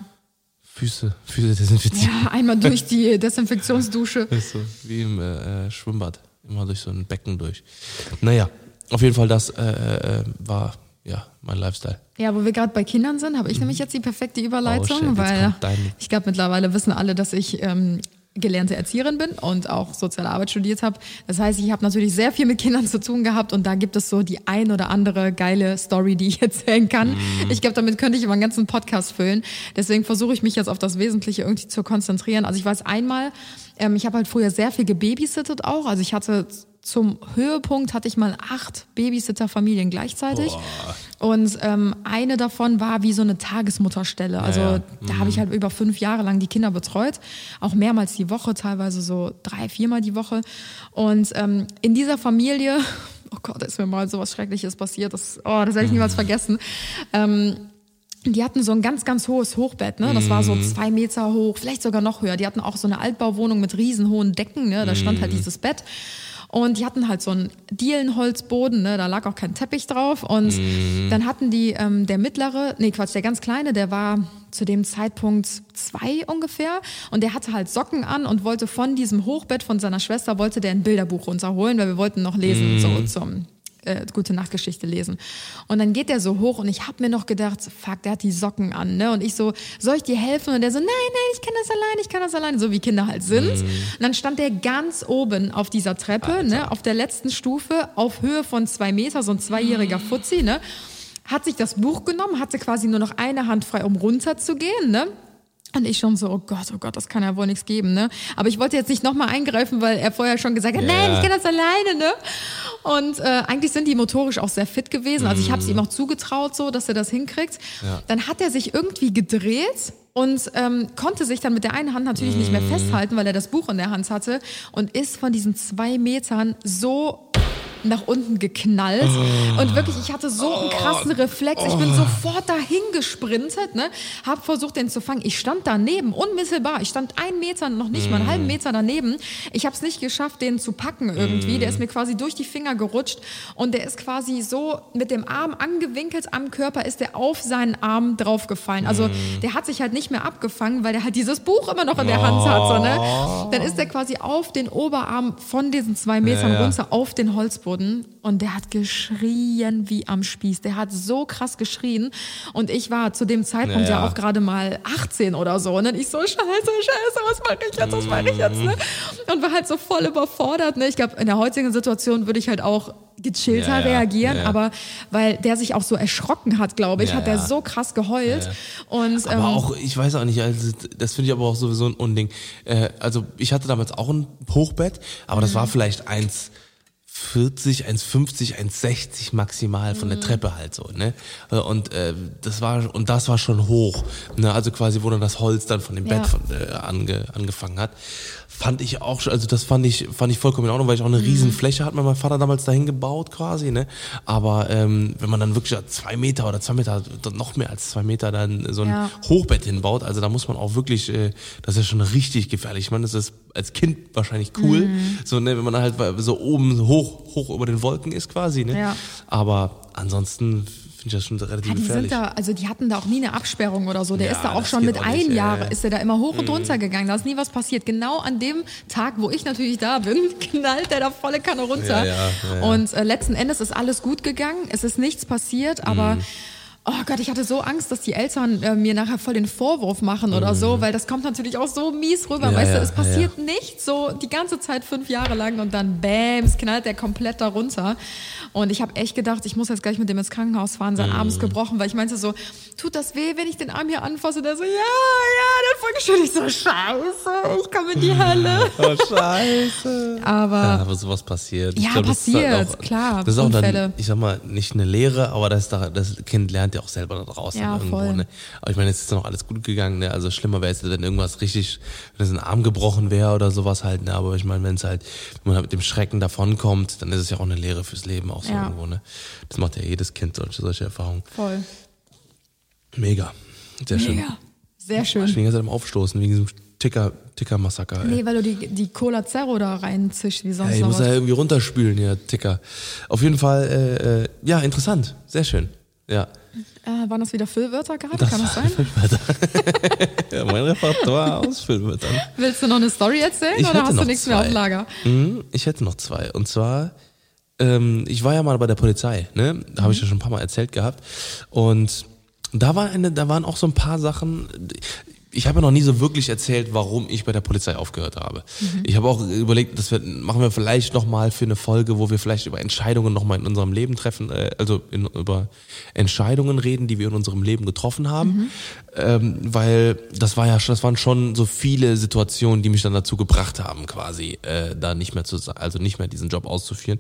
Füße, Füße desinfizieren. Ja, einmal durch die Desinfektionsdusche. Ist so wie im äh, äh, Schwimmbad. Immer durch so ein Becken durch. Naja, auf jeden Fall, das äh, äh, war ja mein Lifestyle. Ja, wo wir gerade bei Kindern sind, habe ich nämlich jetzt die perfekte Überleitung, Oh, shit, weil ich glaube, mittlerweile wissen alle, dass ich ähm, gelernte Erzieherin bin und auch soziale Arbeit studiert habe. Das heißt, ich habe natürlich sehr viel mit Kindern zu tun gehabt und da gibt es so die ein oder andere geile Story, die ich erzählen kann. Mhm. Ich glaube, damit könnte ich immer einen ganzen Podcast füllen. Deswegen versuche ich mich jetzt auf das Wesentliche irgendwie zu konzentrieren. Also ich weiß einmal, ähm, ich habe halt früher sehr viel gebabysittet auch. Also ich hatte zum Höhepunkt hatte ich mal acht Babysitter-Familien gleichzeitig. Und ähm, eine davon war wie so eine Tagesmutterstelle. Also ja. da habe ich halt über fünf Jahre lang die Kinder betreut. Auch mehrmals die Woche, teilweise so drei, viermal die Woche. Und ähm, in dieser Familie, oh Gott, ist mir mal so was Schreckliches passiert. Das, oh, das werde ich niemals vergessen. Ähm, die hatten so ein ganz, ganz hohes Hochbett, ne? Das war so zwei Meter hoch, vielleicht sogar noch höher. Die hatten auch so eine Altbauwohnung mit riesenhohen Decken, ne? Da stand halt dieses Bett. Und die hatten halt so einen Dielenholzboden, ne? Da lag auch kein Teppich drauf. Und dann hatten die, ähm, der mittlere, nee, Quatsch, der ganz kleine, der war zu dem Zeitpunkt zwei ungefähr. Und der hatte halt Socken an und wollte von diesem Hochbett von seiner Schwester, wollte der ein Bilderbuch runterholen, weil wir wollten noch lesen, so zum äh, gute Nachtgeschichte lesen. Und dann geht der so hoch und ich habe mir noch gedacht, fuck, der hat die Socken an, ne? Und ich so, soll ich dir helfen? Und der so, nein, nein, ich kann das allein, ich kann das allein, so wie Kinder halt sind. Und dann stand der ganz oben auf dieser Treppe, ne, auf der letzten Stufe, auf Höhe von zwei Meter, so ein zweijähriger Fuzzi, ne? Hat sich das Buch genommen, hatte quasi nur noch eine Hand frei, um runterzugehen, ne? Und ich schon so, oh Gott, oh Gott, das kann ja wohl nichts geben, ne? Aber ich wollte jetzt nicht nochmal eingreifen, weil er vorher schon gesagt hat, Ja. nein, ich kann das alleine, ne? Und äh, eigentlich sind die motorisch auch sehr fit gewesen. Also ich habe es ihm auch zugetraut, so, dass er das hinkriegt. Ja. Dann hat er sich irgendwie gedreht und ähm, konnte sich dann mit der einen Hand natürlich nicht mehr festhalten, weil er das Buch in der Hand hatte und ist von diesen zwei Metern so nach unten geknallt. Und wirklich, ich hatte so einen krassen Reflex. Ich bin sofort dahin gesprintet, ne? Hab versucht, den zu fangen. Ich stand daneben, unmittelbar. Ich stand einen Meter, noch nicht mal einen halben Meter daneben. Ich habe es nicht geschafft, den zu packen irgendwie. Der ist mir quasi durch die Finger gerutscht und der ist quasi so mit dem Arm angewinkelt am Körper, ist der auf seinen Arm draufgefallen. Also der hat sich halt nicht mehr abgefangen, weil der halt dieses Buch immer noch in der Hand hatte. Ne? Dann ist der quasi auf den Oberarm von diesen zwei Metern Ja, ja. runter auf den Holzboden und der hat geschrien wie am Spieß. Der hat so krass geschrien und ich war zu dem Zeitpunkt ja, Ja, auch gerade mal 18 oder so. Und ich so, scheiße, scheiße, was mache ich jetzt, was mache ich jetzt? Ne? Und war halt so voll überfordert. Ne? Ich glaube, in der heutigen Situation würde ich halt auch gechillter Ja, reagieren, ja, aber weil der sich auch so erschrocken hat, glaube ich, Ja, hat der ja. so krass geheult. Und Aber ähm, auch, ich weiß auch nicht, also das finde ich aber auch sowieso ein Unding. Äh, also ich hatte damals auch ein Hochbett, aber das Mhm. war vielleicht 1,40, 1,50, 1,60 maximal von der Mhm. Treppe halt so, ne? Äh, Und äh, das war und das war schon hoch, ne? Also quasi, wo dann das Holz dann von dem Ja. Bett von, äh, ange, angefangen hat. Fand ich auch, schon- also das fand ich, fand ich vollkommen in Ordnung, weil ich auch Mhm. eine riesen Fläche hat mir mein Vater damals dahin gebaut quasi, ne? Aber ähm, wenn man dann wirklich zwei Meter oder zwei Meter, noch mehr als zwei Meter dann so ein Ja. Hochbett hinbaut, also da muss man auch wirklich, äh, das ist schon richtig gefährlich. Ich meine, das ist als Kind wahrscheinlich cool, Mhm. so ne, wenn man halt so oben hoch, hoch über den Wolken ist quasi, ne? Ja. Aber ansonsten finde ich das schon relativ Ja, die gefährlich. sind da, also die hatten da auch nie eine Absperrung oder so. Der Ja, ist da auch schon mit auch ein nicht, Jahr, ja. Mhm. ist er da immer hoch und runter gegangen. Da ist nie was passiert. Genau an dem Tag, wo ich natürlich da bin, knallt der da volle Kanne runter. Und äh, letzten Endes ist alles gut gegangen. Es ist nichts passiert, aber Mhm. Oh Gott, ich hatte so Angst, dass die Eltern äh, mir nachher voll den Vorwurf machen oder so, weil das kommt natürlich auch so mies rüber. Mhm. Ja, weißt ja, du, es passiert nichts so die ganze Zeit fünf Jahre lang und dann bams, knallt der komplett da runter. Und ich habe echt gedacht, ich muss jetzt gleich mit dem ins Krankenhaus fahren, sein Arm ist Mhm. gebrochen, weil ich meinte so, tut das weh, wenn ich den Arm hier anfasse? Und der so, ja, ja, dann geschüttelt. Ich so, scheiße, ich komme in die Hölle. Oh, scheiße. Aber Ja, aber sowas passiert. Ich Ja, glaub, das ist halt passiert, klar, Das ist auch Unfälle. dann, ich sag mal, nicht eine Lehre, aber das, das Kind lernt ja auch selber da draußen Ja, irgendwo. voll. Ne? Aber ich meine, jetzt ist noch alles gut gegangen. Ne? Also schlimmer wäre es, wenn irgendwas richtig, wenn es ein Arm gebrochen wäre oder sowas halt. Ne? Aber ich meine, wenn es halt, wenn man halt mit dem Schrecken davonkommt, dann ist es ja auch eine Lehre fürs Leben auch so Ja. irgendwo. Ne? Das macht ja jedes Kind solche, solche Erfahrungen. voll. Mega. Sehr schön. Mega. Sehr Ich bin schön. die ganze Zeit am Aufstoßen wegen diesem Ticker, Ticker-Massaker. ey. Nee, weil du die, die Cola Zero da reinzischst, wie sonst Ja, ich muss ja irgendwie runterspülen, hier, Ticker. Auf jeden Fall, äh, äh, ja, interessant. Sehr schön. Ja. Äh, waren das wieder Füllwörter gerade? Kann das sein? ja mein Repertoire aus Filmwörtern. Willst du noch eine Story erzählen Ich oder hast du nichts mehr auf zwei. Lager? Mhm, ich hätte noch zwei. Und zwar, ähm, ich war ja mal bei der Polizei, ne? Da habe ich ja schon ein paar Mal erzählt gehabt. Und da war eine, da waren auch so ein paar Sachen. Ich habe ja noch nie so wirklich erzählt, warum ich bei der Polizei aufgehört habe. Ich habe auch überlegt, das machen wir vielleicht noch mal für eine Folge, wo wir vielleicht über Entscheidungen noch mal in unserem Leben treffen, äh, also in, über Entscheidungen reden, die wir in unserem Leben getroffen haben, ähm, weil das war ja, schon- das waren schon so viele Situationen, die mich dann dazu gebracht haben, quasi äh, da nicht mehr zu, also nicht mehr diesen Job auszuführen.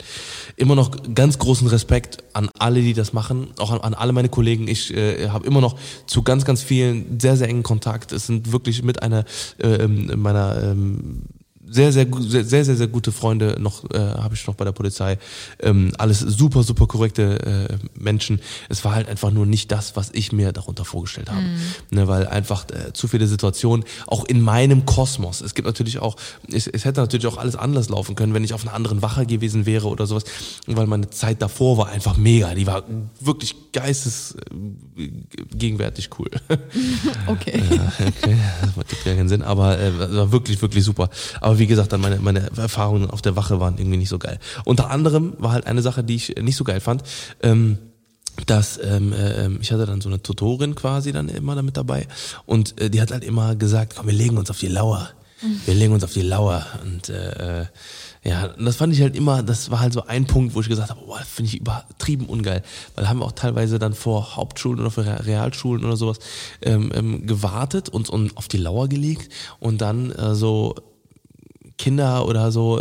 Immer noch ganz großen Respekt an alle, die das machen, auch an, an alle meine Kollegen. Ich äh, habe immer noch zu ganz, ganz vielen sehr, sehr engen Kontakt. Es sind wirklich mit einer ähm, meiner ähm, sehr, sehr, sehr, sehr, sehr, sehr gute Freunde noch, äh, habe ich noch bei der Polizei. Ähm, alles super, super korrekte äh, Menschen. Es war halt einfach nur nicht das, was ich mir darunter vorgestellt habe. Ne, weil einfach äh, zu viele Situationen, auch in meinem Kosmos. Es gibt natürlich auch, es, es hätte natürlich auch alles anders laufen können, wenn ich auf einer anderen Wache gewesen wäre oder sowas. Weil meine Zeit davor war einfach mega. Die war wirklich geistes äh, gegenwärtig cool. Okay. Okay, das macht ja keinen Sinn, aber äh, war wirklich, wirklich super. Aber wie gesagt, dann meine, meine Erfahrungen auf der Wache waren irgendwie nicht so geil. Unter anderem war halt eine Sache, die ich nicht so geil fand, ähm, dass ähm, äh, ich hatte dann so eine Tutorin quasi dann immer damit dabei und äh, die hat halt immer gesagt, komm, wir legen uns auf die Lauer. Wir legen uns auf die Lauer und äh, äh, ja, und das fand ich halt immer, das war halt so ein Punkt, wo ich gesagt habe, boah, finde ich übertrieben ungeil, weil haben wir auch teilweise dann vor Hauptschulen oder vor Re- Realschulen oder sowas ähm, ähm, gewartet, uns und auf die Lauer gelegt und dann äh, so Kinder oder so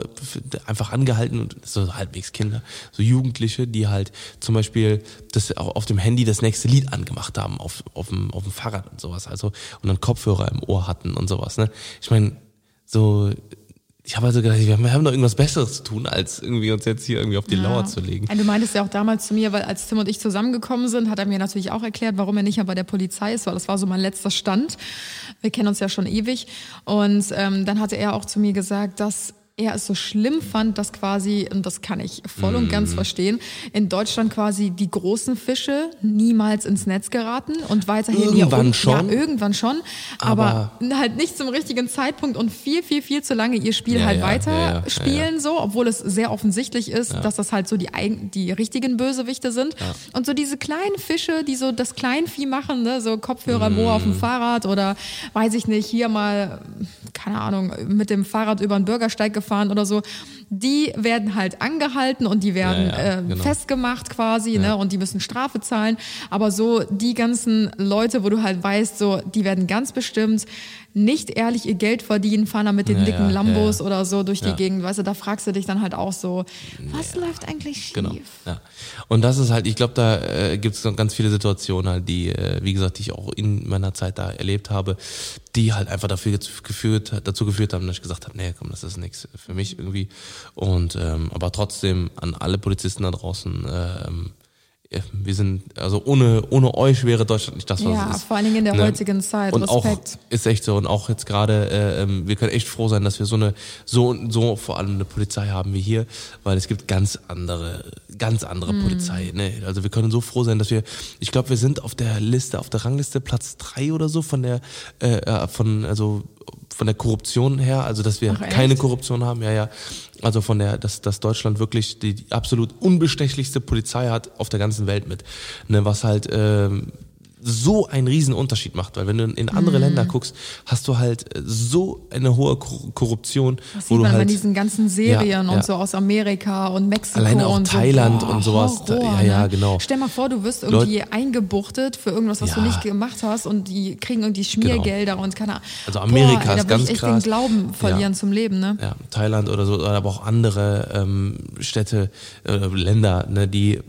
einfach angehalten und so halbwegs Kinder, so Jugendliche, die halt zum Beispiel das auch auf dem Handy das nächste Lied angemacht haben, auf, auf, dem, auf dem Fahrrad und sowas, also und dann Kopfhörer im Ohr hatten und sowas. Ne? Ich meine, so ich habe also gedacht, wir haben, doch irgendwas Besseres zu tun, als irgendwie uns jetzt hier irgendwie auf die Lauer zu legen. Ja, Du meintest ja auch damals zu mir, weil als Tim und ich zusammengekommen sind, hat er mir natürlich auch erklärt, warum er nicht mehr bei der Polizei ist, weil das war so mein letzter Stand. Wir kennen uns ja schon ewig. Und ähm, dann hatte er auch zu mir gesagt, dass er es so schlimm fand, dass quasi, und das kann ich voll und ganz verstehen, in Deutschland quasi die großen Fische niemals ins Netz geraten und weiterhin Irgendwann um- schon. Ja, irgendwann schon, aber, halt nicht zum richtigen Zeitpunkt und viel, viel, viel zu lange ihr Spiel Ja, halt ja, weiter ja, ja, spielen, so, obwohl es sehr offensichtlich ist, dass das halt so die, die richtigen Bösewichte sind. Und so diese kleinen Fische, die so das Kleinvieh machen, ne, so Kopfhörer Ohr auf Mm. dem Fahrrad oder weiß ich nicht, hier mal, keine Ahnung, mit dem Fahrrad über den Bürgersteig gefahren oder so, die werden halt angehalten und die werden Ja, ja, äh, genau. festgemacht quasi, ne, und die müssen Strafe zahlen. Aber so die ganzen Leute, wo du halt weißt, so, die werden ganz bestimmt nicht ehrlich ihr Geld verdienen, fahren da mit den Ja, dicken ja, ja, Lambos ja. oder so durch Ja. die Gegend, weißt du, da fragst du dich dann halt auch so, was läuft eigentlich schief? Genau. Ja. Und das ist halt, ich glaube, da äh, gibt es ganz viele Situationen, halt, die, äh, wie gesagt, die ich auch in meiner Zeit da erlebt habe, die halt einfach dafür geführt, dazu geführt haben, dass ich gesagt habe, nee, komm, das ist nichts für mich irgendwie. Und ähm, aber trotzdem an alle Polizisten da draußen, ähm, ja, wir sind, also ohne, ohne euch wäre Deutschland nicht das, was Ja, es ist. vor allen Dingen in der Ne? heutigen Zeit. Und auch Respekt. ist echt so und auch jetzt gerade, äh, ähm, wir können echt froh sein, dass wir so eine so so vor allem eine Polizei haben wie hier, weil es gibt ganz andere ganz andere Polizei. Ne? Also wir können so froh sein, dass wir, ich glaube, wir sind auf der Liste, auf der Rangliste Platz drei oder so von der, äh, äh, von, also von der Korruption her, also dass wir Ach, keine Korruption haben, ja, ja. Also von der, dass, dass Deutschland wirklich die, die absolut unbestechlichste Polizei hat auf der ganzen Welt mit. Ne, was halt ähm, so einen riesen Unterschied macht, weil wenn du in andere Mhm. Länder guckst, hast du halt äh, so eine hohe Kor- Korruption, Das wo sieht du man bei halt diesen ganzen Serien Ja, und ja. so aus Amerika und Mexiko Alleine auch und so. Thailand und sowas. Horror, ja, ja, ne? genau. Stell mal vor, du wirst irgendwie eingebuchtet für irgendwas, was du Ja. nicht gemacht hast und die kriegen irgendwie Schmiergelder und keine Ahnung. Also Amerika Boah, ist da ganz echt krass. den Glauben verlieren Ja. zum Leben, ne? ja, Thailand oder so, oder aber auch andere ähm, Städte, äh, Länder, ne, die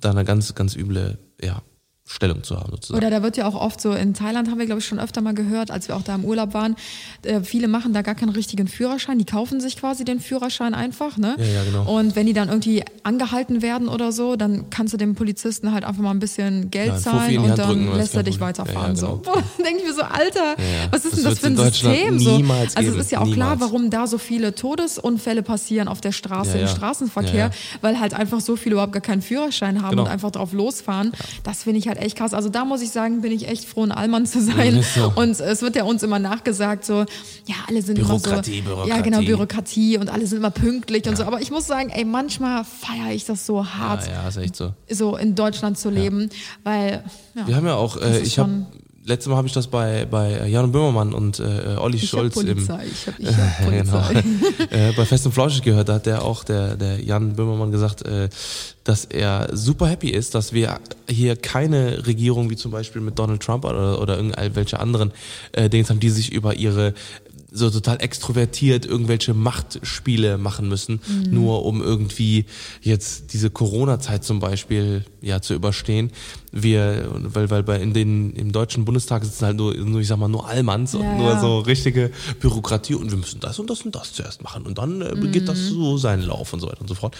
da eine ganz, ganz üble ja, Stellung zu haben sozusagen. Oder da wird ja auch oft so, in Thailand haben wir, glaube ich, schon öfter mal gehört, als wir auch da im Urlaub waren, äh, viele machen da gar keinen richtigen Führerschein, die kaufen sich quasi den Führerschein einfach, ne? Ja, ja, genau. Und wenn die dann irgendwie angehalten werden oder so, dann kannst du dem Polizisten halt einfach mal ein bisschen Geld Ja, zahlen und dann drücken, lässt er dich weiterfahren. Ja, ja, so. genau. Dann denke ich mir so, Alter, was ist Das denn das für ein System? So? Also es ist ja auch klar, Niemals. warum da so viele Todesunfälle passieren auf der Straße, im. Straßenverkehr, weil halt einfach so viele überhaupt gar keinen Führerschein haben Genau. und einfach drauf losfahren. Das finde ich halt echt krass. Also da muss ich sagen, bin ich echt froh, ein Allmann zu sein. So. Und es wird ja uns immer nachgesagt, so, ja, alle sind Bürokratie, immer so. Bürokratie. Ja, genau, Bürokratie und alle sind immer pünktlich und so. Aber ich muss sagen, ey, manchmal feiere ich das so hart, ja, ja, ist echt so. so in Deutschland zu leben, weil, ja. Wir haben ja auch, äh, ich habe letztes Mal habe ich das bei bei Jan Böhmermann und äh, Olli Ich hab Scholz im Polizei, ich hab, ich hab genau, Polizei. äh, bei Fest und Flauschig gehört, da hat der auch der der Jan Böhmermann gesagt, äh, dass er super happy ist, dass wir hier keine Regierung wie zum Beispiel mit Donald Trump oder oder irgendwelche anderen äh, Dings haben, die sich über ihre so total extrovertiert irgendwelche Machtspiele machen müssen, Mhm. nur um irgendwie jetzt diese Corona-Zeit zum Beispiel ja zu überstehen. Wir, weil, weil bei in den im deutschen Bundestag sitzen halt nur, nur ich sag mal, nur Allmanns und Ja, nur ja. so richtige Bürokratie und wir müssen das und das und das zuerst machen und dann äh, begeht das Mhm. so seinen Lauf und so weiter und so fort.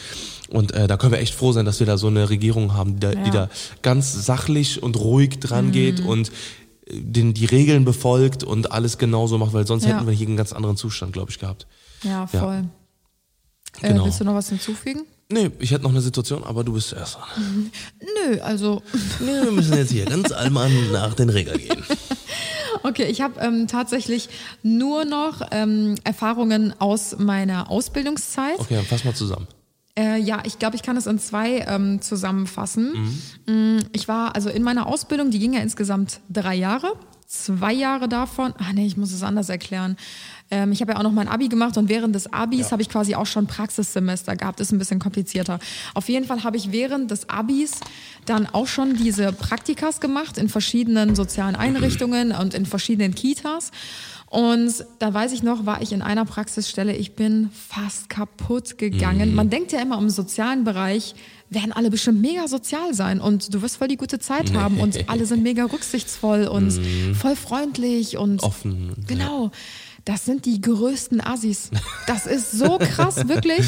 Und äh, da können wir echt froh sein, dass wir da so eine Regierung haben, die da, die Ja. Mhm. da ganz sachlich und ruhig dran geht und den, die Regeln befolgt und alles genauso macht, weil sonst Ja. hätten wir hier einen ganz anderen Zustand, glaube ich, gehabt. Ja, voll. Äh, Genau. willst du noch was hinzufügen? Nee, ich hätte noch eine Situation, aber du bist zuerst dran. Nö, also Nee, wir müssen jetzt hier ganz allmann nach den Regeln gehen. Okay, ich habe ähm, tatsächlich nur noch ähm, Erfahrungen aus meiner Ausbildungszeit. Okay, dann fass mal zusammen. Äh, ja, ich glaube, ich kann es in zwei ähm, zusammenfassen. Mhm. Mm, Ich war also in meiner Ausbildung, die ging ja insgesamt drei Jahre. Zwei Jahre davon, ah nee, ich muss es anders erklären. Ähm, ich habe ja auch noch mein Abi gemacht und während des Abis Ja. habe ich quasi auch schon Praxissemester gehabt. Ist ein bisschen komplizierter. Auf jeden Fall habe ich während des Abis dann auch schon diese Praktikas gemacht in verschiedenen sozialen Einrichtungen und in verschiedenen Kitas. Und da weiß ich noch, war ich in einer Praxisstelle, ich bin fast kaputt gegangen. Man denkt ja immer im sozialen Bereich, werden alle bestimmt mega sozial sein und du wirst voll die gute Zeit haben und alle sind mega rücksichtsvoll und voll freundlich und Offen. Genau. Das sind die größten Assis. Das ist so krass, wirklich.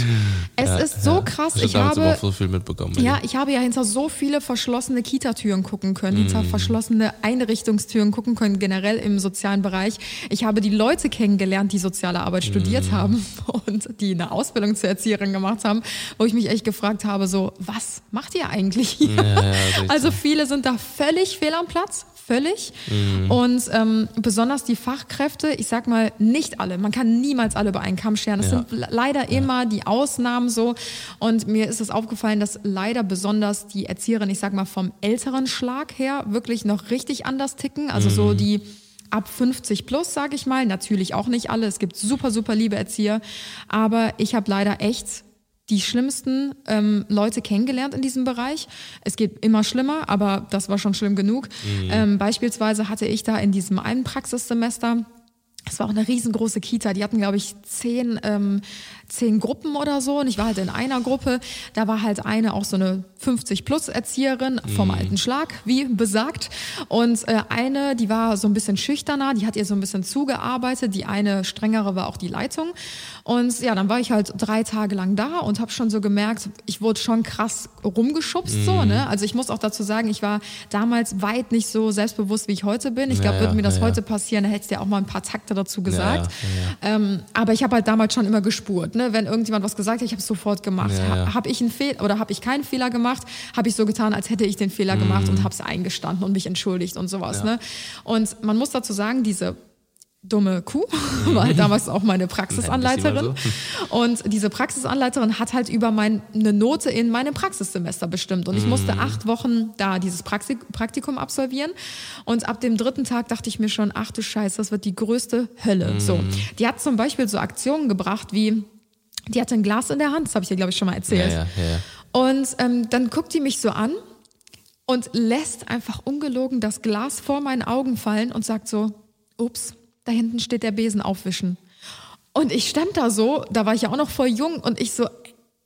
Es ist so krass. Ich, Ich habe so viel mitbekommen. ja, ich habe ja hinter so viele verschlossene Kita-Türen gucken können, Mhm. hinter verschlossene Einrichtungstüren gucken können, generell im sozialen Bereich. Ich habe die Leute kennengelernt, die soziale Arbeit studiert Mhm. haben und die eine Ausbildung zur Erzieherin gemacht haben, wo ich mich echt gefragt habe, so, was macht ihr eigentlich hier? ja, also viele sind da völlig fehl am Platz, völlig. Und ähm, besonders die Fachkräfte, ich sag mal, nicht alle. Man kann niemals alle über einen Kamm scheren. Das Ja. sind le- leider immer die Ausnahmen so. Und mir ist es aufgefallen, dass leider besonders die Erzieherinnen, ich sag mal, vom älteren Schlag her wirklich noch richtig anders ticken. Also so die ab 50 plus, sage ich mal. Natürlich auch nicht alle. Es gibt super, super liebe Erzieher. Aber ich habe leider echt die schlimmsten ähm, Leute kennengelernt in diesem Bereich. Es geht immer schlimmer, aber das war schon schlimm genug. Ähm, beispielsweise hatte ich da in diesem einen Praxissemester es war auch eine riesengroße Kita. Die hatten, glaube ich, zehn, ähm, zehn Gruppen oder so. Und ich war halt in einer Gruppe. Da war halt eine auch so eine 50-plus-Erzieherin vom alten Schlag, wie besagt. Und äh, eine, die war so ein bisschen schüchterner. Die hat ihr so ein bisschen zugearbeitet. Die eine strengere war auch die Leitung. Und ja, dann war ich halt drei Tage lang da und habe schon so gemerkt, ich wurde schon krass rumgeschubst. So, ne? Also ich muss auch dazu sagen, ich war damals weit nicht so selbstbewusst, wie ich heute bin. Ich glaube, ja, würde mir das ja. heute passieren, da hättest du ja auch mal ein paar Takte dazu gesagt. ja, Ähm, aber ich habe halt damals schon immer gespurt. Ne? Ne, wenn irgendjemand was gesagt hat, ich habe es sofort gemacht. Ja, ja. Ha, habe ich einen Fehler oder habe ich keinen Fehler gemacht, habe ich so getan, als hätte ich den Fehler gemacht und habe es eingestanden und mich entschuldigt und sowas. Mhm. Ja. Ne? Und man muss dazu sagen, diese dumme Kuh, war halt damals auch meine Praxisanleiterin. Ich Und diese Praxisanleiterin hat halt über meine Note in meinem Praxissemester bestimmt. Und ich musste acht Wochen da dieses Praxi- Praktikum absolvieren. Und ab dem dritten Tag dachte ich mir schon, ach du Scheiße, das wird die größte Hölle. So. Die hat zum Beispiel so Aktionen gebracht wie, die hatte ein Glas in der Hand, das habe ich dir, glaube ich, schon mal Ja, erzählt. ja, ja. Und ähm, dann guckt die mich so an und lässt einfach ungelogen das Glas vor meinen Augen fallen und sagt so, ups, da hinten steht der Besen aufwischen. Und ich stand da so, da war ich ja auch noch voll jung und ich so,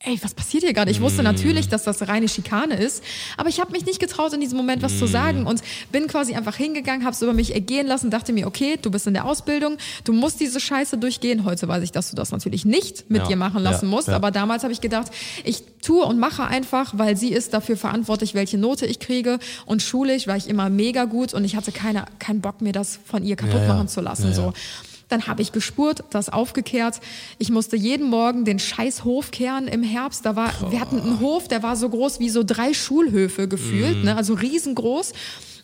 ey, was passiert hier gerade? Ich wusste natürlich, dass das reine Schikane ist, aber ich habe mich nicht getraut, in diesem Moment was zu sagen und bin quasi einfach hingegangen, habe es über mich ergehen lassen, dachte mir, okay, du bist in der Ausbildung, du musst diese Scheiße durchgehen. Heute weiß ich, dass du das natürlich nicht mit Ja, dir machen lassen ja, musst, ja. aber damals habe ich gedacht, ich tue und mache einfach, weil sie ist dafür verantwortlich, welche Note ich kriege und schulisch war ich immer mega gut und ich hatte keine, keinen Bock, mir das von ihr kaputt machen zu lassen. So. Dann habe ich gespurt, das aufgekehrt. Ich musste jeden Morgen den scheiß Hof kehren im Herbst. Da war, wir hatten einen Hof, der war so groß wie so drei Schulhöfe gefühlt, Mhm. ne? also riesengroß.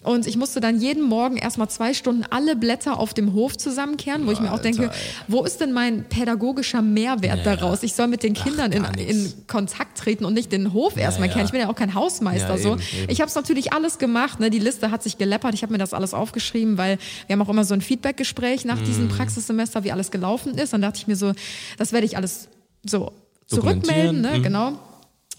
Und ich musste dann jeden Morgen erstmal zwei Stunden alle Blätter auf dem Hof zusammenkehren, wo ich mir auch denke, wo ist denn mein pädagogischer Mehrwert Ja, daraus? Ich soll mit den Kindern in, gar nix. in Kontakt treten und nicht den Hof erstmal ja. kennen. Ich bin ja auch kein Hausmeister. So. eben, eben. Ich habe es natürlich alles gemacht. Ne? Die Liste hat sich geleppert. Ich habe mir das alles aufgeschrieben, weil wir haben auch immer so ein Feedbackgespräch nach diesem Mhm. Praxissemester, wie alles gelaufen ist. Dann dachte ich mir so, das werde ich alles so zurückmelden. Ne? mhm. Genau.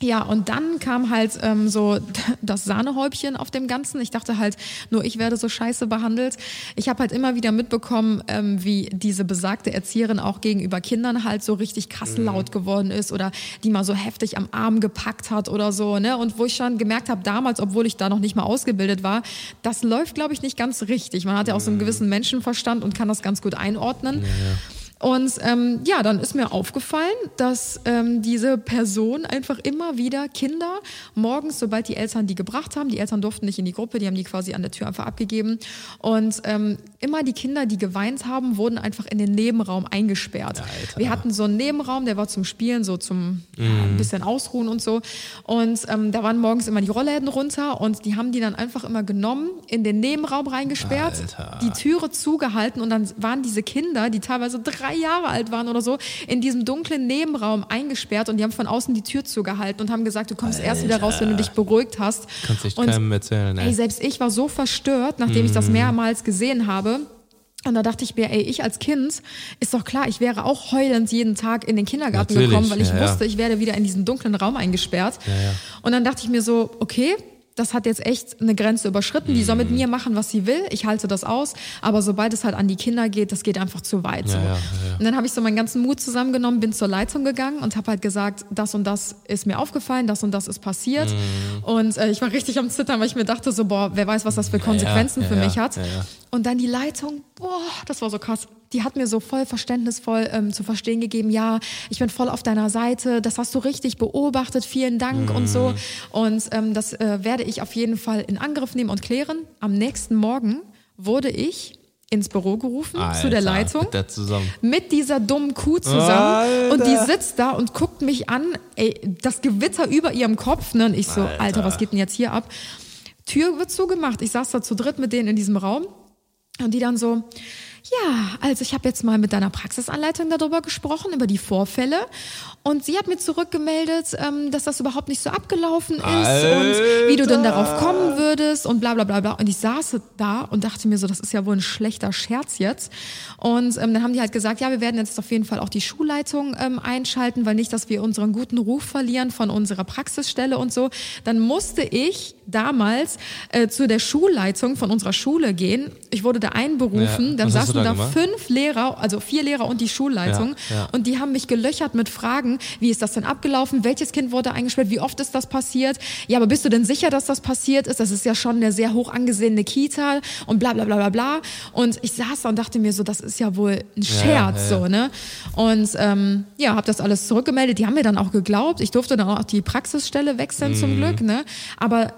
Ja, und dann kam halt ähm, so das Sahnehäubchen auf dem Ganzen. Ich dachte halt, nur ich werde so scheiße behandelt. Ich habe halt immer wieder mitbekommen, ähm, wie diese besagte Erzieherin auch gegenüber Kindern halt so richtig krass laut geworden ist oder die mal so heftig am Arm gepackt hat oder so. Ne? Und wo ich schon gemerkt habe, damals, obwohl ich da noch nicht mal ausgebildet war, das läuft, glaube ich, nicht ganz richtig. Man hat ja auch so einen gewissen Menschenverstand und kann das ganz gut einordnen. Und ähm, ja, dann ist mir aufgefallen, dass ähm, diese Person einfach immer wieder Kinder morgens, sobald die Eltern die gebracht haben, die Eltern durften nicht in die Gruppe, die haben die quasi an der Tür einfach abgegeben. Und ähm, immer die Kinder, die geweint haben, wurden einfach in den Nebenraum eingesperrt. Alter. Wir hatten so einen Nebenraum, der war zum Spielen, so zum ja, Mhm. ein bisschen ausruhen und so. Und ähm, da waren morgens immer die Rollläden runter und die haben die dann einfach immer genommen, in den Nebenraum reingesperrt, Alter. die Türe zugehalten und dann waren diese Kinder, die teilweise drei Jahre alt waren oder so, in diesem dunklen Nebenraum eingesperrt und die haben von außen die Tür zugehalten und haben gesagt, du kommst erst wieder raus, wenn du dich beruhigt hast. Kannst und keinem erzählen, ey. Ey, selbst ich war so verstört, nachdem ich das mehrmals gesehen habe. Und da dachte ich mir, ey, ich als Kind, ist doch klar, ich wäre auch heulend jeden Tag in den Kindergarten Natürlich, gekommen, weil ich ja, ja. wusste, ich werde wieder in diesen dunklen Raum eingesperrt. ja. Und dann dachte ich mir so, okay, das hat jetzt echt eine Grenze überschritten. Die soll Mhm. mit mir machen, was sie will. Ich halte das aus. Aber sobald es halt an die Kinder geht, das geht einfach zu weit. so. Ja, ja. Und dann habe ich so meinen ganzen Mut zusammengenommen, bin zur Leitung gegangen und habe halt gesagt, das und das ist mir aufgefallen, das und das ist passiert. Mhm. Und äh, ich war richtig am Zittern, weil ich mir dachte so, boah, wer weiß, was das für Konsequenzen für mich hat. Und dann die Leitung, boah, das war so krass. Die hat mir so voll verständnisvoll ähm, zu verstehen gegeben, ja, ich bin voll auf deiner Seite, das hast du richtig beobachtet, vielen Dank und Mhm. so. Und ähm, das äh, werde ich auf jeden Fall in Angriff nehmen und klären. Am nächsten Morgen wurde ich ins Büro gerufen zu der Alter, Leitung mit der mit dieser dummen Kuh zusammen Alter. und die sitzt da und guckt mich an, ey, das Gewitter über ihrem Kopf, ne? Und ich so, Alter. Alter. was geht denn jetzt hier ab? Tür wird zugemacht. Ich saß da zu dritt mit denen in diesem Raum und die dann so, ja, also ich habe jetzt mal mit deiner Praxisanleitung darüber gesprochen, über die Vorfälle. Und sie hat mir zurückgemeldet, ähm, dass das überhaupt nicht so abgelaufen ist und wie du denn darauf kommen würdest und bla bla bla bla. Und ich saß da und dachte mir so, das ist ja wohl ein schlechter Scherz jetzt. Und ähm, dann haben die halt gesagt, ja, wir werden jetzt auf jeden Fall auch die Schulleitung ähm, einschalten, weil nicht, dass wir unseren guten Ruf verlieren von unserer Praxisstelle und so. Dann musste ich damals äh, zu der Schulleitung von unserer Schule gehen. Ich wurde da einberufen. Ja. Dann du saßen da gemacht? fünf Lehrer, also vier Lehrer und die Schulleitung. Ja, ja. Und die haben mich gelöchert mit Fragen, wie ist das denn abgelaufen? Welches Kind wurde eingesperrt? Wie oft ist das passiert? Ja, aber bist du denn sicher, dass das passiert ist? Das ist ja schon eine sehr hoch angesehene Kita und bla bla bla bla bla. Und ich saß da und dachte mir so, das ist ja wohl ein Scherz, ja. so, ne? Und ähm, ja, habe das alles zurückgemeldet. Die haben mir dann auch geglaubt. Ich durfte dann auch die Praxisstelle wechseln Mhm. zum Glück, ne? Aber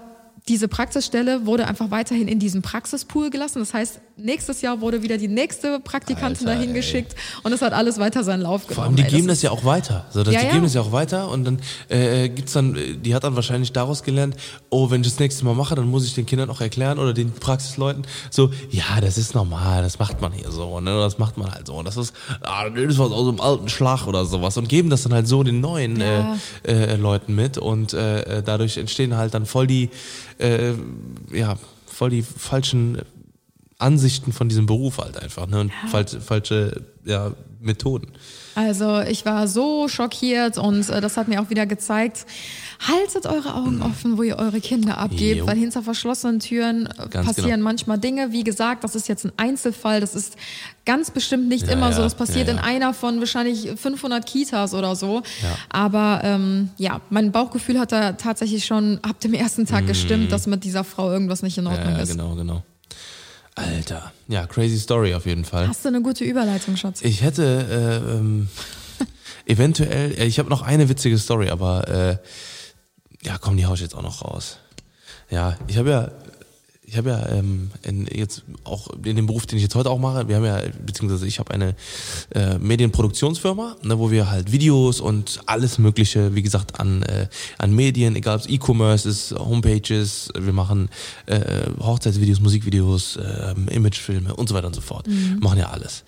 diese Praxisstelle wurde einfach weiterhin in diesem Praxispool gelassen. Das heißt, nächstes Jahr wurde wieder die nächste Praktikantin Alter, dahin ey. geschickt und es hat alles weiter seinen Lauf genommen. Vor allem, die ey. geben Das das ja auch weiter. So, das, Ja, die ja. geben das ja auch weiter und dann äh, gibt's dann, äh, die hat dann wahrscheinlich daraus gelernt, oh, wenn ich das nächste Mal mache, dann muss ich den Kindern auch erklären oder den Praxisleuten so, ja, das ist normal, das macht man hier so, ne, das macht man halt so. Das ist, ah, das ist was aus dem alten Schlag oder sowas und geben das dann halt so den neuen Ja. äh, äh, Leuten mit und äh, äh, dadurch entstehen halt dann voll die, äh, ja, voll die falschen Ansichten von diesem Beruf halt einfach, ne, und falsche, falsche, ja, Methoden. Also ich war so schockiert und äh, das hat mir auch wieder gezeigt, haltet eure Augen offen, wo ihr eure Kinder abgebt, Jo. weil hinter verschlossenen Türen äh, Ganz passieren genau. manchmal Dinge. Wie gesagt, das ist jetzt ein Einzelfall, das ist ganz bestimmt nicht Ja, immer so. ja, Das passiert ja, in einer von wahrscheinlich 500 Kitas oder so. Aber ähm, ja, mein Bauchgefühl hat da tatsächlich schon ab dem ersten Tag gestimmt, dass mit dieser Frau irgendwas nicht in Ordnung Mhm. Ja, ist. genau, genau. Alter. Ja, crazy Story auf jeden Fall. Hast du eine gute Überleitung, Schatz? Ich hätte äh, ähm, eventuell, äh, ich habe noch eine witzige Story, aber äh, ja, komm, die hau ich jetzt auch noch raus. Ja, ich habe ja, ich habe ja ähm, in, jetzt auch in dem Beruf, den ich jetzt heute auch mache, wir haben ja, beziehungsweise ich habe eine äh, Medienproduktionsfirma, ne, wo wir halt Videos und alles Mögliche, wie gesagt, an, äh, an Medien, egal ob es E-Commerce ist, Homepages, wir machen äh, Hochzeitsvideos, Musikvideos, ähm, Imagefilme und so weiter und so fort. Machen ja alles.